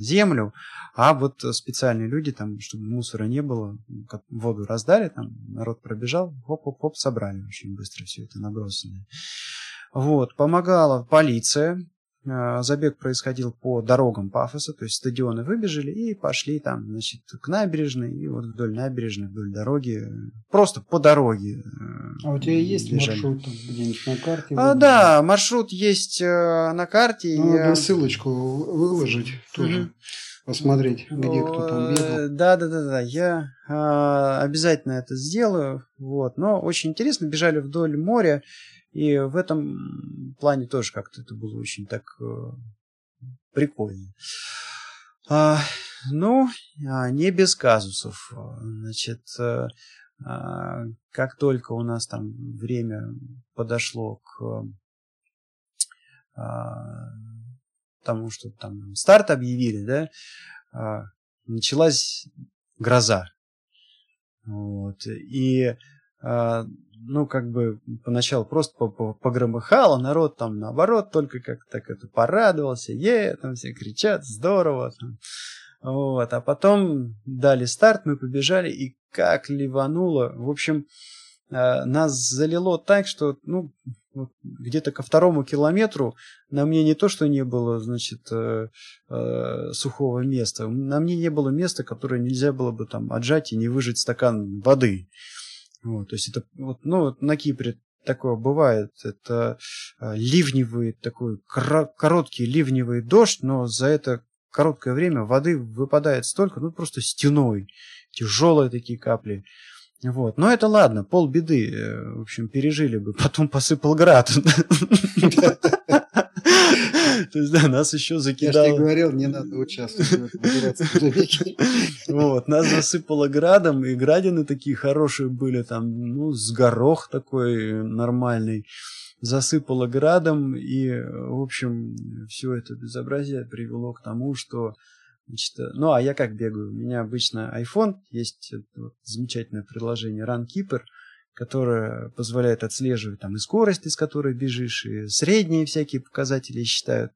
землю. А вот специальные люди, там, чтобы мусора не было, воду раздали, там народ пробежал, хоп-хоп-хоп, собрали очень быстро все это набросанное. Вот, помогала полиция, забег происходил по дорогам Пафоса, то есть стадионы выбежали и пошли там, значит, к набережной, и вот вдоль набережной, вдоль дороги, просто по дороге. Э, а у тебя есть бежали. маршрут где-нибудь на карте? А, да, маршрут есть э, на карте. Ну, я... ссылочку выложить тоже. Посмотреть, где кто там бегал. Да, да, да, да. Я э, обязательно это сделаю. Вот. Но очень интересно. Бежали вдоль моря. И в этом плане тоже как-то это было очень так э, прикольно. А, ну, а, не без казусов. Значит, э, а, как только у нас там время подошло к а, тому, что там старт объявили, да, а, началась гроза. Вот. И а, ну, как бы поначалу просто погромыхало, народ там наоборот только как так это порадовался, е, там все кричат, здорово, там. вот, а потом дали старт, мы побежали, и как ливануло, в общем, а, нас залило так, что, ну, где-то ко второму километру на мне не то, что не было, значит, э, э, сухого места, на мне не было места, которое нельзя было бы там отжать и не выжать стакан воды. Вот, то есть это вот, ну, вот на Кипре такое бывает. Это э, ливневый такой короткий ливневый дождь, но за это короткое время воды выпадает столько, ну просто стеной, тяжелые такие капли. Вот. Но это ладно, полбеды, э, в общем, пережили бы. Потом посыпал град. То есть, да, нас еще закидало... Я же тебе говорил, не надо участвовать в этом Вот, нас засыпало градом, и градины такие хорошие были, там, ну, с горох такой нормальный. Засыпало градом, и, в общем, все это безобразие привело к тому, что Значит, ну, а я как бегаю? У меня обычно iPhone, есть вот замечательное приложение RunKeeper, которая позволяет отслеживать там и скорость, с которой бежишь, и средние всякие показатели считают.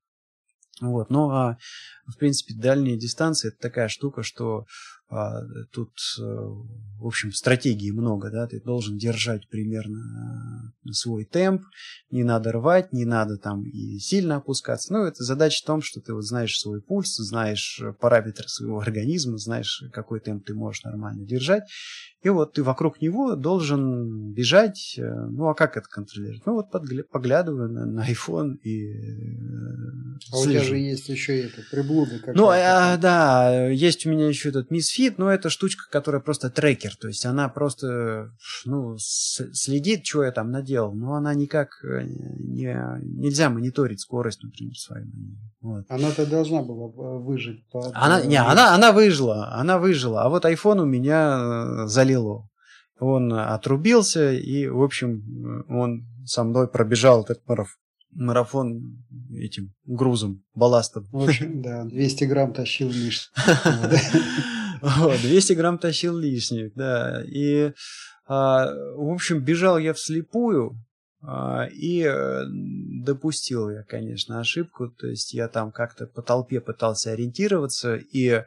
Вот. Ну а в принципе дальние дистанции это такая штука, что а, тут, э, в общем, стратегии много, да, ты должен держать примерно э, свой темп, не надо рвать, не надо там и сильно опускаться. Ну, это задача в том, что ты вот знаешь свой пульс, знаешь параметры своего организма, знаешь, какой темп ты можешь нормально держать, и вот ты вокруг него должен бежать. Э, ну, а как это контролировать? Ну, вот поглядываю на, на iPhone и А слежу. у тебя же есть еще это, приблуда какая-то. Ну, а, да, есть у меня еще этот Miss Fit, но это штучка, которая просто трекер, то есть она просто, ну, следит, что я там наделал, но она никак э, не, нельзя мониторить скорость, например, свою. Вот. Она-то должна была выжить. По, она, не, она, она выжила, она выжила, а вот iPhone у меня э, залило. Он отрубился, и, в общем, он со мной пробежал этот марафон марафон этим грузом, балластом. В общем, да, 200 грамм тащил лишних. 200 грамм тащил лишних, да. И, а, в общем, бежал я вслепую, а, и э, допустил я, конечно, ошибку. То есть я там как-то по толпе пытался ориентироваться, и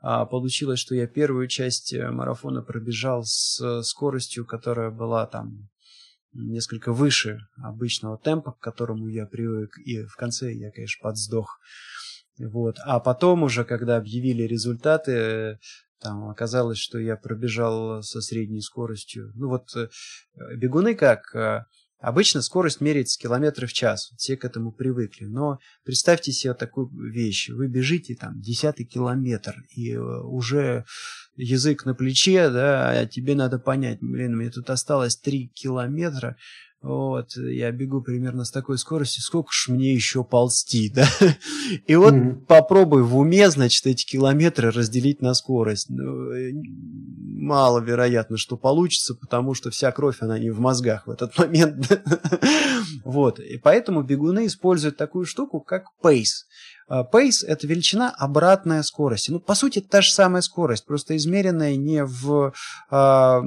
а, получилось, что я первую часть э, марафона пробежал с скоростью, которая была там несколько выше обычного темпа, к которому я привык, и в конце я, конечно, подсдох. Вот. А потом уже, когда объявили результаты, там оказалось, что я пробежал со средней скоростью. Ну вот э, бегуны как э, Обычно скорость меряется километры в час, все к этому привыкли. Но представьте себе такую вещь. Вы бежите там десятый километр, и э, уже язык на плече, да, а тебе надо понять, блин, мне тут осталось три километра, вот, я бегу примерно с такой скоростью, сколько ж мне еще ползти, да? И вот mm-hmm. попробуй в уме, значит, эти километры разделить на скорость. Ну, э, маловероятно, что получится, потому что вся кровь, она не в мозгах в этот момент. Вот, и поэтому бегуны используют такую штуку, как пейс. Пейс – это величина обратная скорости. Ну, по сути, та же самая скорость, просто измеренная не в а,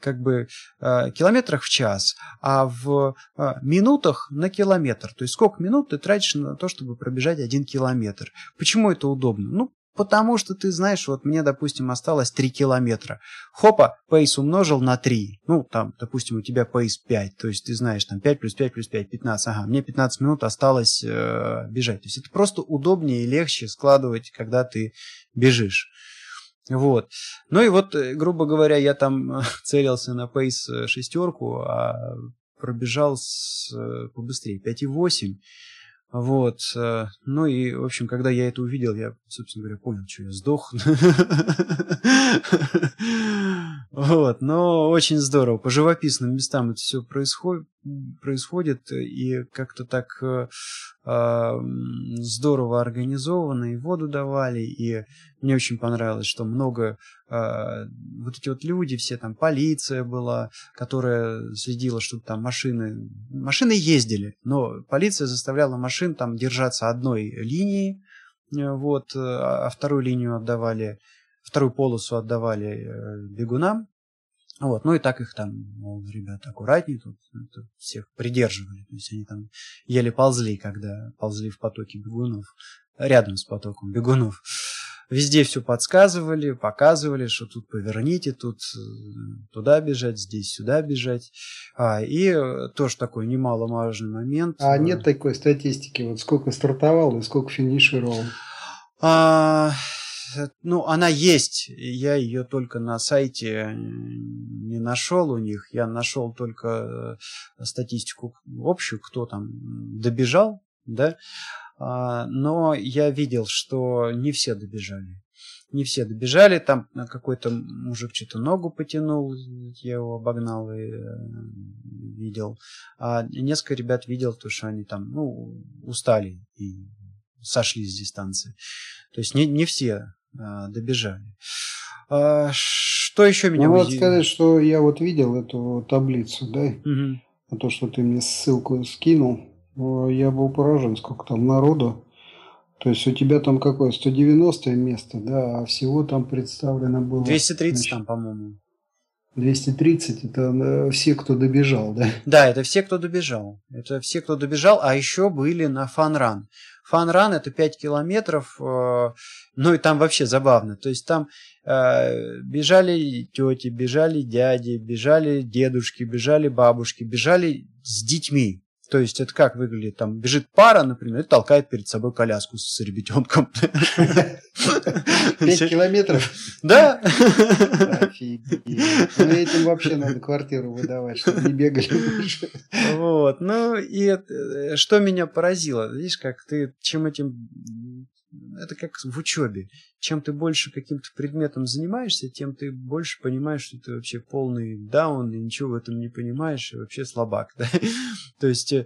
как бы а, километрах в час, а в а, минутах на километр. То есть сколько минут ты тратишь на то, чтобы пробежать один километр. Почему это удобно? Ну, Потому что ты знаешь, вот мне, допустим, осталось 3 километра. Хопа, пейс умножил на 3. Ну, там, допустим, у тебя пейс 5. То есть ты знаешь, там 5 плюс 5 плюс 5, 15. Ага, мне 15 минут осталось э, бежать. То есть это просто удобнее и легче складывать, когда ты бежишь. Вот. Ну и вот, э, грубо говоря, я там целился на пейс э, шестерку, а пробежал с, э, побыстрее 5,8. Вот. Э, ну и, в общем, когда я это увидел, я, собственно говоря, понял, что я сдох. Вот. Но очень здорово. По живописным местам это все происходит, происходит и как-то так э, а, здорово организовано, и воду давали, и мне очень понравилось, что много э, вот эти вот люди, все там, полиция была, которая следила, чтобы там машины, машины ездили, но полиция заставляла машин там держаться одной линии, э, вот, а, а вторую линию отдавали, вторую полосу отдавали э, бегунам, вот, ну и так их там, мол, ребята, аккуратнее, тут, тут всех придерживали. То есть они там еле ползли, когда ползли в потоке бегунов, рядом с потоком бегунов. Везде все подсказывали, показывали, что тут поверните, тут э, туда бежать, здесь сюда бежать. А, и э, тоже такой немаловажный момент. А нет такой статистики, вот сколько стартовал и сколько финишировал? А, ну, она есть. Я ее только на сайте не нашел у них. Я нашел только э, статистику общую, кто там добежал, да. А, но я видел, что не все добежали. Не все добежали, там какой-то мужик что-то ногу потянул, я его обогнал и э, видел. А несколько ребят видел, то что они там, ну, устали и сошли с дистанции. То есть не, не все добежали. А, что еще меня Ну, надо сказать, что я вот видел эту таблицу, да, угу. а то, что ты мне ссылку скинул, я был поражен, сколько там народу. То есть у тебя там какое, 190 место, да, а всего там представлено было... 230 значит, там, по-моему. 230 это э, все, кто добежал, да? Да, это все, кто добежал. Это все, кто добежал, а еще были на фанран. Фанран это 5 километров, э, ну и там вообще забавно. То есть там э, бежали тети, бежали дяди, бежали дедушки, бежали бабушки, бежали с детьми. То есть это как выглядит? Там бежит пара, например, и толкает перед собой коляску с ребятенком. Пять километров? Да. Офигеть. Ну, этим вообще надо квартиру выдавать, чтобы не бегали. Вот. Ну, и э, что меня поразило, видишь, как ты чем этим это как в учебе. Чем ты больше каким-то предметом занимаешься, тем ты больше понимаешь, что ты вообще полный даун, и ничего в этом не понимаешь, и вообще слабак. Да? То есть, э,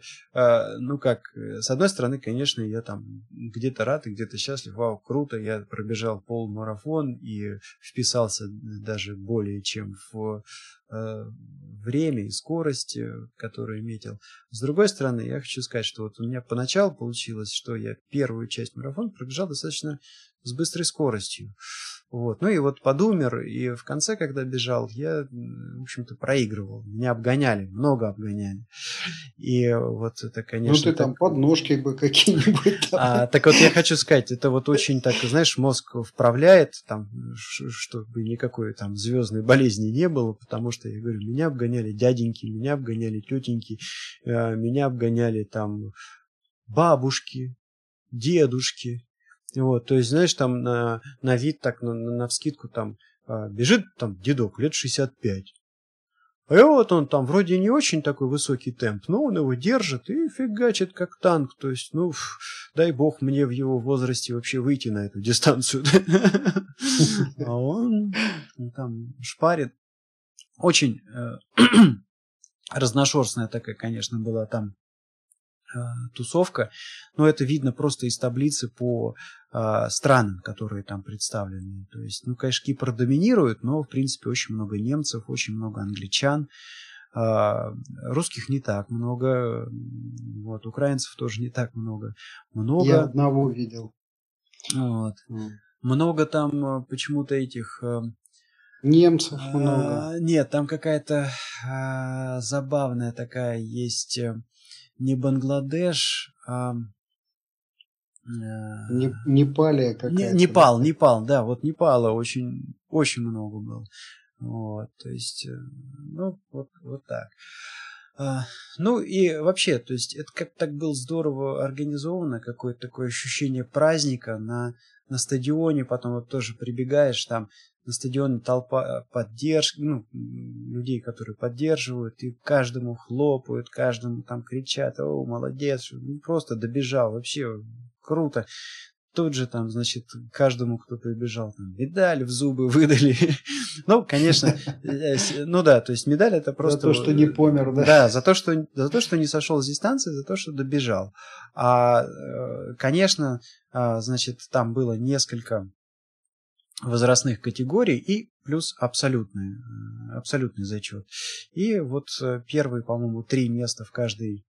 ну как, э, с одной стороны, конечно, я там где-то рад и где-то счастлив. Вау, круто, я пробежал полмарафон и вписался даже более чем в время и скорость, которую метил. С другой стороны, я хочу сказать, что вот у меня поначалу получилось, что я первую часть марафона пробежал достаточно с быстрой скоростью. Вот. Ну и вот подумер, и в конце, когда бежал, я, в общем-то, проигрывал. Меня обгоняли, много обгоняли. И вот это, конечно... Ну ты так... там подножки бы какие-нибудь. А, так вот я хочу сказать, это вот очень так, знаешь, мозг вправляет, там, чтобы никакой там звездной болезни не было, потому что, я говорю, меня обгоняли дяденьки, меня обгоняли тетеньки, э, меня обгоняли там бабушки, дедушки, вот, то есть, знаешь, там на, на вид, так, на, на вскидку, там, а, бежит там дедок лет 65. А вот он там вроде не очень такой высокий темп, но он его держит и фигачит как танк. То есть, ну, дай бог мне в его возрасте вообще выйти на эту дистанцию. А он там шпарит. Очень э, разношерстная такая, конечно, была там тусовка. Но это видно просто из таблицы по э, странам, которые там представлены. То есть, ну, конечно, Кипр доминирует, но, в принципе, очень много немцев, очень много англичан. Э, русских не так много. Вот, украинцев тоже не так много. Много... Я одного видел. Вот. Mm. Много там почему-то этих... Э, Немцев много. А, нет, там какая-то забавная такая есть э, не Бангладеш, а... Не, Непалия какая-то. Не, Непал, да? Непал, да, вот Непала очень, очень много было. Вот, то есть, э, ну, вот, вот так. А, ну и вообще, то есть это как так было здорово организовано, какое-то такое ощущение праздника на, на стадионе, потом вот тоже прибегаешь, там на стадионе толпа э, поддержки, ну, людей, которые поддерживают, и каждому хлопают, каждому там кричат, о, молодец, ну, просто добежал, вообще круто. Тут же там, значит, каждому, кто прибежал, там, медаль в зубы выдали. ну, конечно, э, ну да, то есть медаль это просто... За то, что не помер, да? Да, за то, что, за то, что не сошел с дистанции, за то, что добежал. А, э, конечно, а, значит, там было несколько возрастных категорий и плюс абсолютный, э, абсолютный зачет. И вот э, первые, по-моему, три места в каждой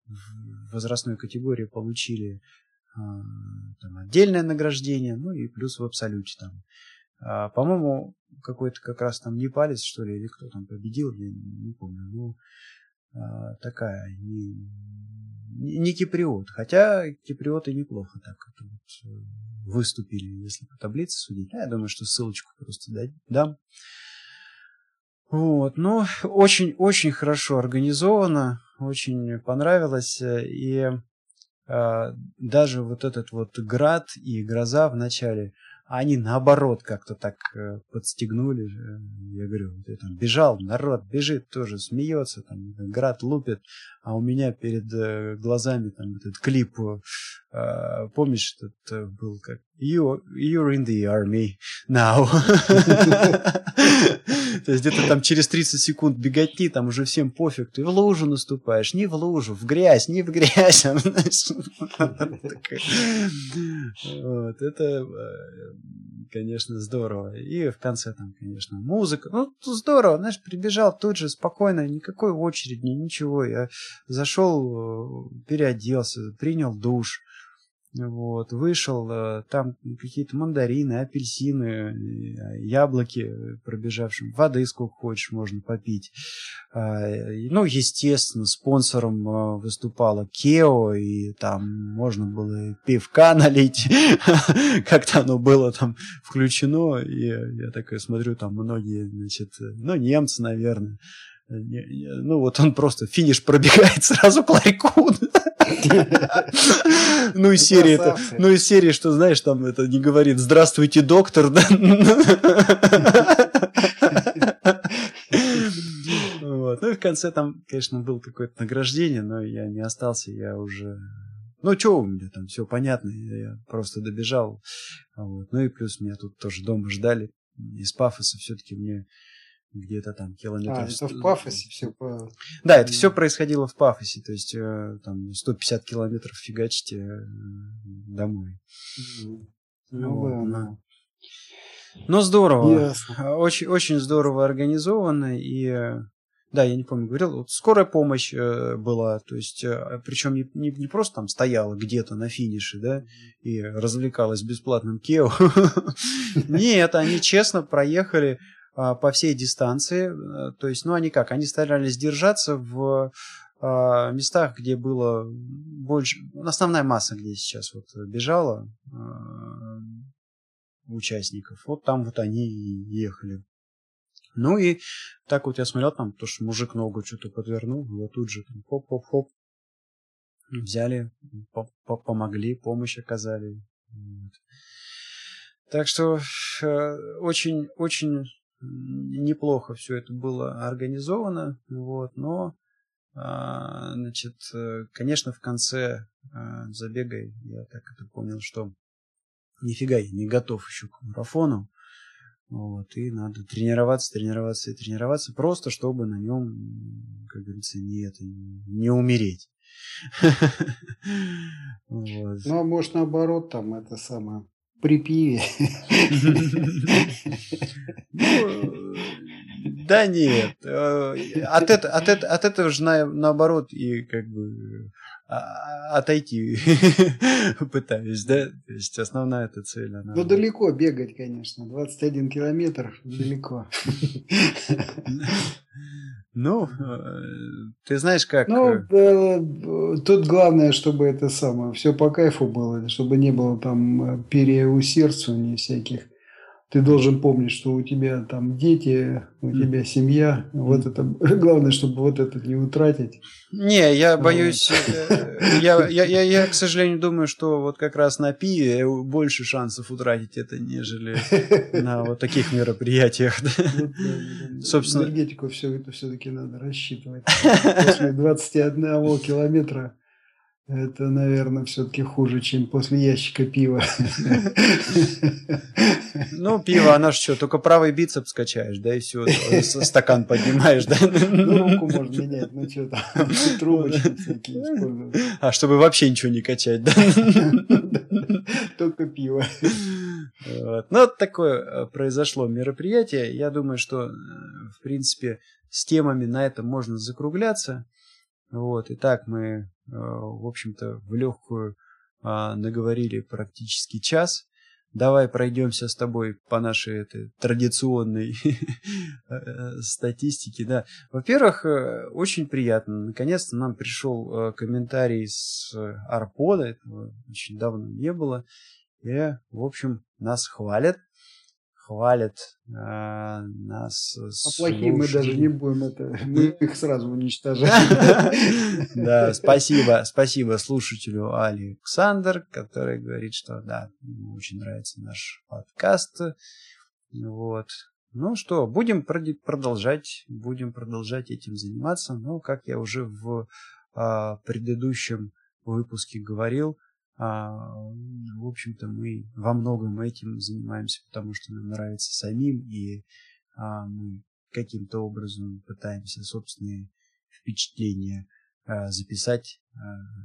возрастной категории получили там, отдельное награждение, ну и плюс в абсолюте там. А, по-моему, какой-то как раз там не палец, что ли, или кто там победил, я не, помню. Ну, такая, не, не киприот. Хотя киприоты неплохо так вот э, выступили, если по таблице судить. Я думаю, что ссылочку просто дам. Вот, ну, очень-очень хорошо организовано, очень понравилось. И э, даже вот этот вот град и гроза в начале – а они наоборот как-то так э, подстегнули. Я говорю, ты там бежал, народ бежит тоже, смеется, там град лупит, а у меня перед э, глазами там этот клип, э, помнишь, этот был как you, You're in the army now. То есть где-то там через 30 секунд беготни, там уже всем пофиг, ты в лужу наступаешь, не в лужу, в грязь, не в грязь. Вот, это, э, конечно, здорово. И в конце там, конечно, музыка. Ну, здорово, знаешь, прибежал тут же спокойно, никакой очереди, ничего. Я зашел, э, переоделся, принял душ вот, вышел, э, там какие-то мандарины, апельсины, э, яблоки пробежавшим, воды сколько хочешь можно попить. А, ну, естественно, спонсором э, выступала Кео, и там можно было пивка налить, как-то оно было там включено, и я такой смотрю, там многие, значит, ну, немцы, наверное, ну, вот он просто финиш пробегает сразу к ларьку. Ну и серии это, ну и серии, что знаешь, там это не говорит «Здравствуйте, доктор»? Вот. Ну и в конце там, конечно, было какое-то награждение, но я не остался, я уже... Ну, что у меня там, все понятно, я просто добежал. Вот. Ну и плюс меня тут тоже дома ждали. Из пафоса все-таки мне где-то там километров... А, это в Пафосе все. Да, это все происходило в Пафосе, то есть э, там 150 километров фигачите э, домой. Ну, вот, да, Но здорово. Ясно. Очень, очень здорово организовано. И да, я не помню, говорил, вот скорая помощь э, была, то есть, э, причем не, не, не просто там стояла где-то на финише, да, и развлекалась бесплатным Кео. Нет, они честно проехали а, по всей дистанции. Э, то есть, ну, они как? Они старались держаться в а, местах, где было больше... Основная масса, где сейчас вот бежала а, участников. Вот там вот они и ехали. Ну и так вот я смотрел, там, то, что мужик ногу что-то подвернул, вот тут же хоп-хоп-хоп, взяли, помогли, помощь оказали. Так что очень-очень э, неплохо все это было организовано, вот, но, а, значит, э, конечно, в конце а, забега я так это понял, что нифига я не готов еще к марафону, вот, и надо тренироваться, тренироваться и тренироваться, просто чтобы на нем, как говорится, не, это, не умереть. Ну, а может, наоборот, там это самое при пиве. Ну, да нет. Э, от, это, от, это, от этого же на, наоборот и как бы отойти пытаюсь, да? То есть основная эта цель. Она... Ну, далеко бегать, конечно. 21 километр далеко. Ну, э, ты знаешь, как... Ну, э, тут главное, чтобы это самое, все по кайфу было, чтобы не было там переусердствований всяких ты должен помнить, что у тебя там дети, у тебя семья. Вот это главное, чтобы вот это не утратить. Не, я боюсь, э, я, я, я, я, к сожалению, думаю, что вот как раз на пиве больше шансов утратить это, нежели на вот таких мероприятиях. Собственно, энергетику все это все-таки надо рассчитывать. После 21 километра это, наверное, все-таки хуже, чем после ящика пива. Ну, пиво, она ж что, только правый бицепс качаешь, да, и все, стакан поднимаешь, да? Ну, руку можно менять, ну что там, трубочки всякие использовать. А чтобы вообще ничего не качать, да? Только пиво. Вот. Ну, вот такое э, произошло мероприятие. Я думаю, что, э, в принципе, с темами на этом можно закругляться. Вот, и так мы, в общем-то, в легкую а, наговорили практически час. Давай пройдемся с тобой по нашей этой традиционной э, статистике. Да. Во-первых, э, очень приятно. Наконец-то нам пришел комментарий с Арпода. Этого очень давно не было. И, в общем, нас хвалят хвалят э, нас. А плохие мы даже не будем это, мы их сразу уничтожаем. Да, спасибо, спасибо слушателю Александр, который говорит, что да, ему очень нравится наш подкаст. Вот. Ну что, будем продолжать, будем продолжать этим заниматься. Но, как я уже в а, предыдущем выпуске говорил, в общем-то, мы во многом этим занимаемся, потому что нам нравится самим, и а, мы каким-то образом пытаемся собственные впечатления а, записать, а,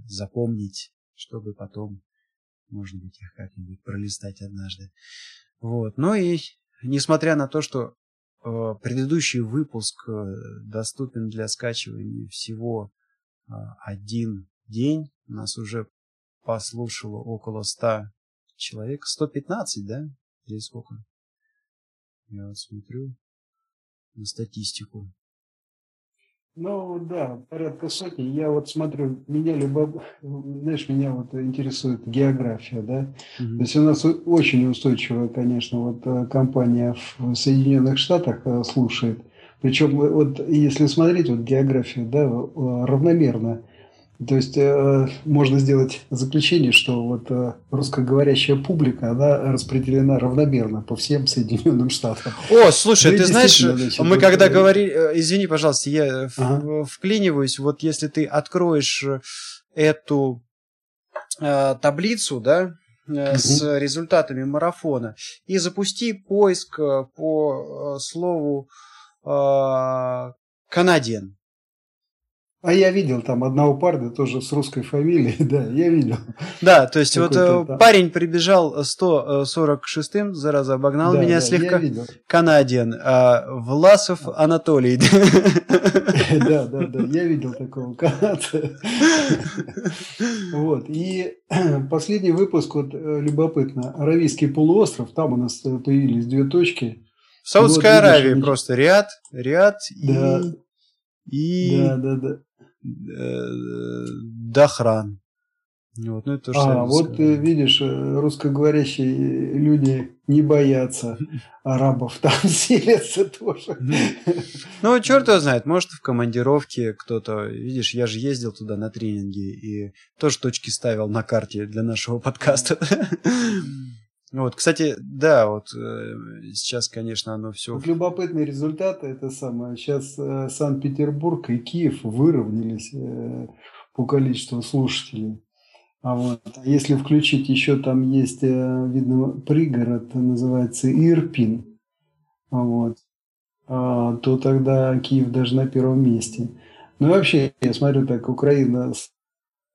запомнить, чтобы потом, может быть, их как-нибудь пролистать однажды. Вот. Ну и несмотря на то, что предыдущий выпуск э, доступен для скачивания всего один день, у нас уже послушало около 100 человек. 115, да? Или сколько? Я вот смотрю на статистику. Ну да, порядка сотни. Я вот смотрю, меня любо, знаешь, меня вот интересует география, да. Угу. То есть у нас очень устойчивая, конечно, вот э, компания в Соединенных Штатах э, слушает. Причем э, вот если смотреть вот географию, да, равномерно то есть э, можно сделать заключение, что вот э, русскоговорящая публика, она распределена равномерно по всем Соединенным Штатам. О, слушай, ну, ты знаешь, значит, мы когда это... говорили, э, извини, пожалуйста, я ага. вклиниваюсь, вот если ты откроешь эту э, таблицу, да, э, с угу. результатами марафона и запусти поиск э, по э, слову э, канадиен. А я видел там одного парня тоже с русской фамилией, да, я видел. Да, то есть вот э, там. парень прибежал 146-м, зараза, обогнал да, меня да, слегка. Канадиан, а Власов Анатолий. Да, да, да, я видел такого канадца. Вот, и последний выпуск, вот э, любопытно, Аравийский полуостров, там у нас э, появились две точки. В Саудовской Аравии просто ряд, ряд и... И... Да, да, да. Э, Дахран. Вот, ну, это а, вот ты видишь, э, русскоговорящие люди не боятся арабов, там селятся тоже. Ну, черт его знает, может, в командировке кто-то, видишь, я же ездил туда на тренинги и тоже точки ставил на карте для нашего подкаста. Вот, кстати, да, вот э, сейчас, конечно, оно все. Вот любопытный результат это самое. Сейчас э, Санкт-Петербург и Киев выровнялись э, по количеству слушателей. А вот а если включить еще там есть, э, видно, пригород, называется Ирпин, вот, а, то тогда Киев даже на первом месте. Ну и вообще, я смотрю, так Украина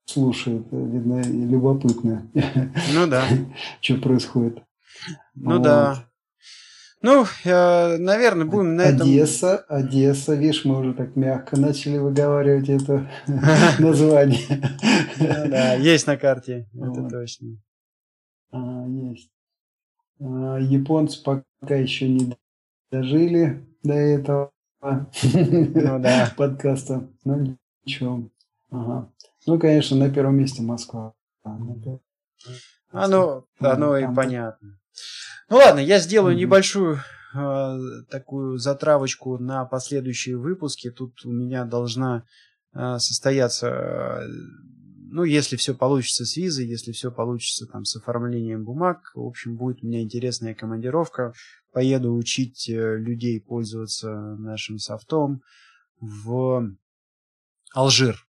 слушает, видно, любопытно. Ну да. Что происходит. Ну да. Ну, э, наверное, будем на этом... Одесса, Одесса, видишь, мы уже так мягко начали выговаривать это название. Ну да, есть на карте, это точно. А, есть. А, японцы пока еще не дожили до этого ну, да. подкаста. Ну, ничего. Ага. Ну, конечно, на первом месте Москва. Оно, оно и понятно. Ну ладно, я сделаю небольшую э, такую затравочку на последующие выпуски. Тут у меня должна э, состояться, э, ну, если все получится с визой, если все получится там с оформлением бумаг, в общем, будет у меня интересная командировка. Поеду учить э, людей пользоваться нашим софтом в Алжир.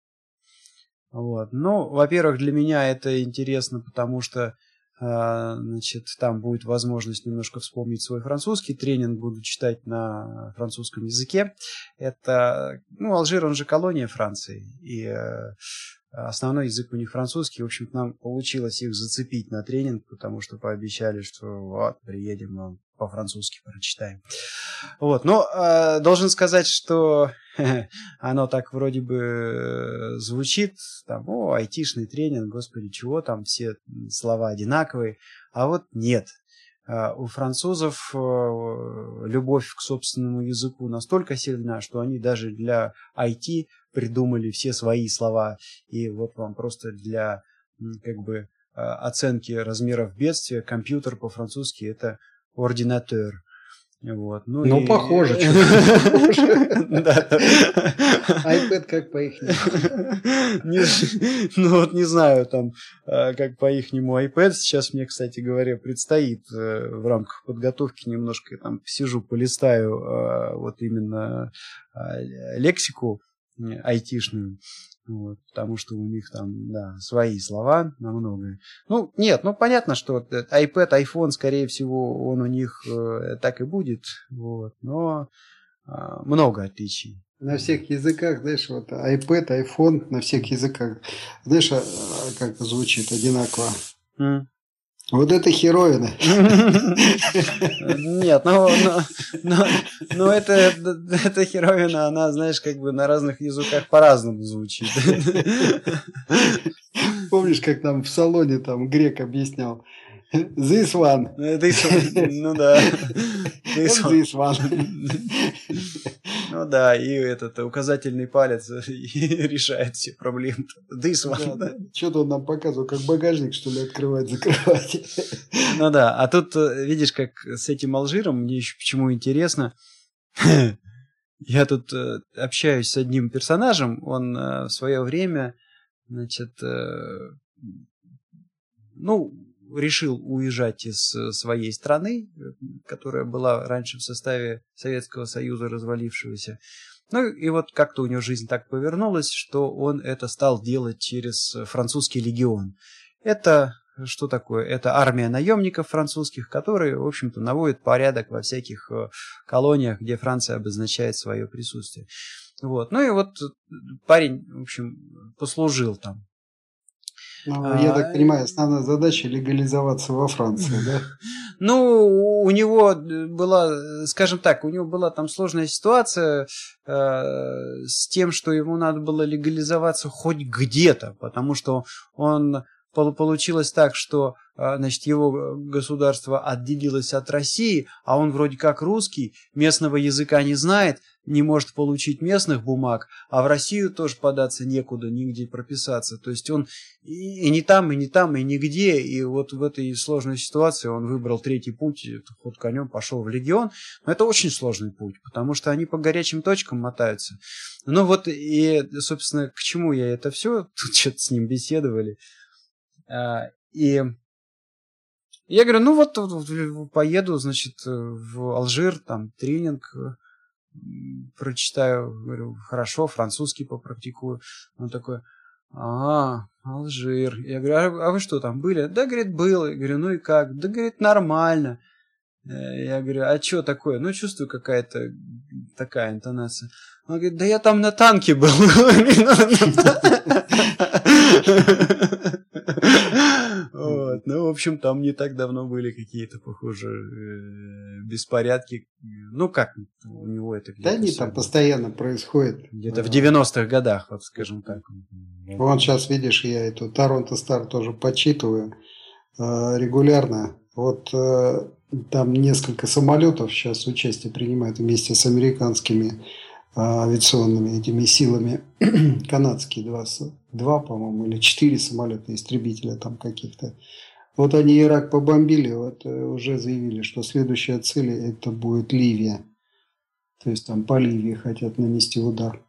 Вот. Ну, во-первых, для меня это интересно, потому что а, значит, там будет возможность немножко вспомнить свой французский. Тренинг буду читать на французском языке. Это, ну, Алжир, он же колония Франции. И э, основной язык у них французский. В общем, нам получилось их зацепить на тренинг, потому что пообещали, что вот, приедем, по-французски прочитаем. Вот, но э, должен сказать, что оно так вроде бы э, звучит, там, о, айтишный тренинг, господи, чего там, все слова одинаковые, а вот нет. Э, у французов э, любовь к собственному языку настолько сильна, что они даже для IT придумали все свои слова. И вот вам просто для как бы оценки размеров бедствия компьютер по-французски это ординатор. Вот. Ну, ну и... похоже. iPad как по их Ну вот не знаю, там, а, как по ихнему iPad. Сейчас мне, кстати говоря, предстоит э, в рамках подготовки немножко там сижу, полистаю а, вот именно а, лексику айтишную. Вот, потому что у них там, да, свои слова на многое. Ну, нет, ну понятно, что iPad, iPhone, скорее всего, он у них э, так и будет, вот, но э, много отличий. На всех языках, знаешь, вот iPad, iPhone на всех языках, знаешь, а, как звучит одинаково. Mm. Вот это херовина. Нет, ну, ну, ну, ну это, это херовина, она, знаешь, как бы на разных языках по-разному звучит. Помнишь, как там в салоне там грек объяснял? This one. This one. Ну да. This one. This one. Ну да, и этот указательный палец решает все проблемы. This one. Да, да. Что-то он нам показывал, как багажник, что ли, открывать, закрывать. Ну да, а тут э, видишь, как с этим Алжиром, мне еще почему интересно, я тут э, общаюсь с одним персонажем, он э, в свое время, значит, ну, решил уезжать из э, своей страны, э, которая была раньше в составе Советского Союза развалившегося. Ну и вот как-то у него жизнь так повернулась, что он это стал делать через французский легион. Это что такое? Это армия наемников французских, которые, в общем-то, наводят порядок во всяких э, колониях, где Франция обозначает свое присутствие. Вот. Ну и вот парень, в общем, послужил там ну, а, я так понимаю, основная задача легализоваться во Франции, да? Ну, у него была, скажем так, у него была там сложная ситуация э, с тем, что ему надо было легализоваться хоть где-то, потому что он получилось так, что а, значит, его государство отделилось от России, а он вроде как русский, местного языка не знает, не может получить местных бумаг, а в Россию тоже податься некуда, нигде прописаться. То есть он и не там, и не там, и нигде. И вот в этой сложной ситуации он выбрал третий путь, ход конем пошел в легион. Но это очень сложный путь, потому что они по горячим точкам мотаются. Ну вот и, собственно, к чему я это все? Тут что-то с ним беседовали. А, и я говорю, ну вот поеду, значит, в Алжир, там тренинг прочитаю, говорю, хорошо, французский попрактикую. Он такой, а, Алжир. Я говорю, а, а вы что там были? Да, говорит, был. Я говорю, ну и как? Да, говорит, нормально. Э, я говорю, а что такое? Ну, чувствую какая-то такая интонация. Он говорит, да я там на танке был. Вот. Ну, в общем, там не так давно были какие-то, похоже, э, беспорядки. Ну, как у него это Да они там постоянно происходит. Где-то в 90-х годах, вот скажем так. Вон сейчас, видишь, я эту Торонто Стар тоже почитываю э, регулярно. Вот э, там несколько самолетов сейчас участие принимают вместе с американскими авиационными этими силами. Канадские два, два по-моему, или четыре самолета истребителя там каких-то. Вот они Ирак побомбили, вот э, уже заявили, что следующая цель это будет Ливия. То есть там по Ливии хотят нанести удар.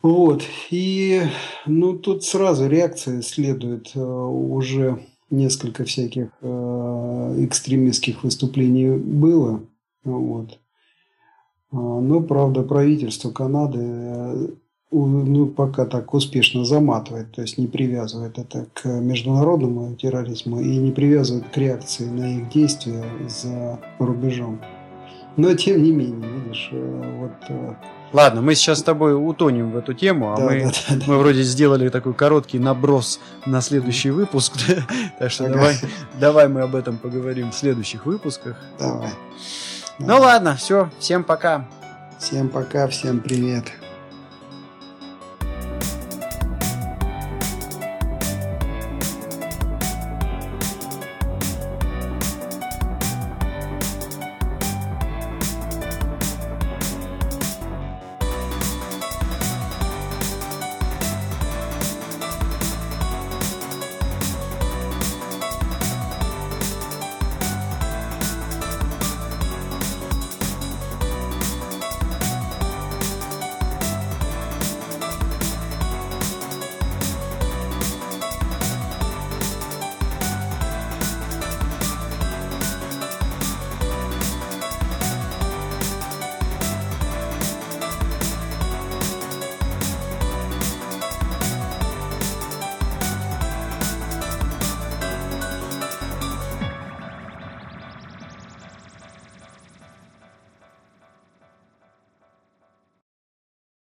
Вот. И ну, тут сразу реакция следует. Э, уже несколько всяких э, экстремистских выступлений было. Вот. А, но, правда, правительство Канады э, ну, пока так успешно заматывает, то есть не привязывает это к международному терроризму и не привязывает к реакции на их действия за рубежом. Но тем не менее, видишь, э, вот... Э, Ладно, мы сейчас с тобой утонем в эту тему, а да, мы, да, да, мы вроде сделали такой короткий наброс на следующий выпуск, так что давай, давай мы об этом поговорим в следующих выпусках. Давай. Ну ладно, все, всем пока. Всем пока, всем привет.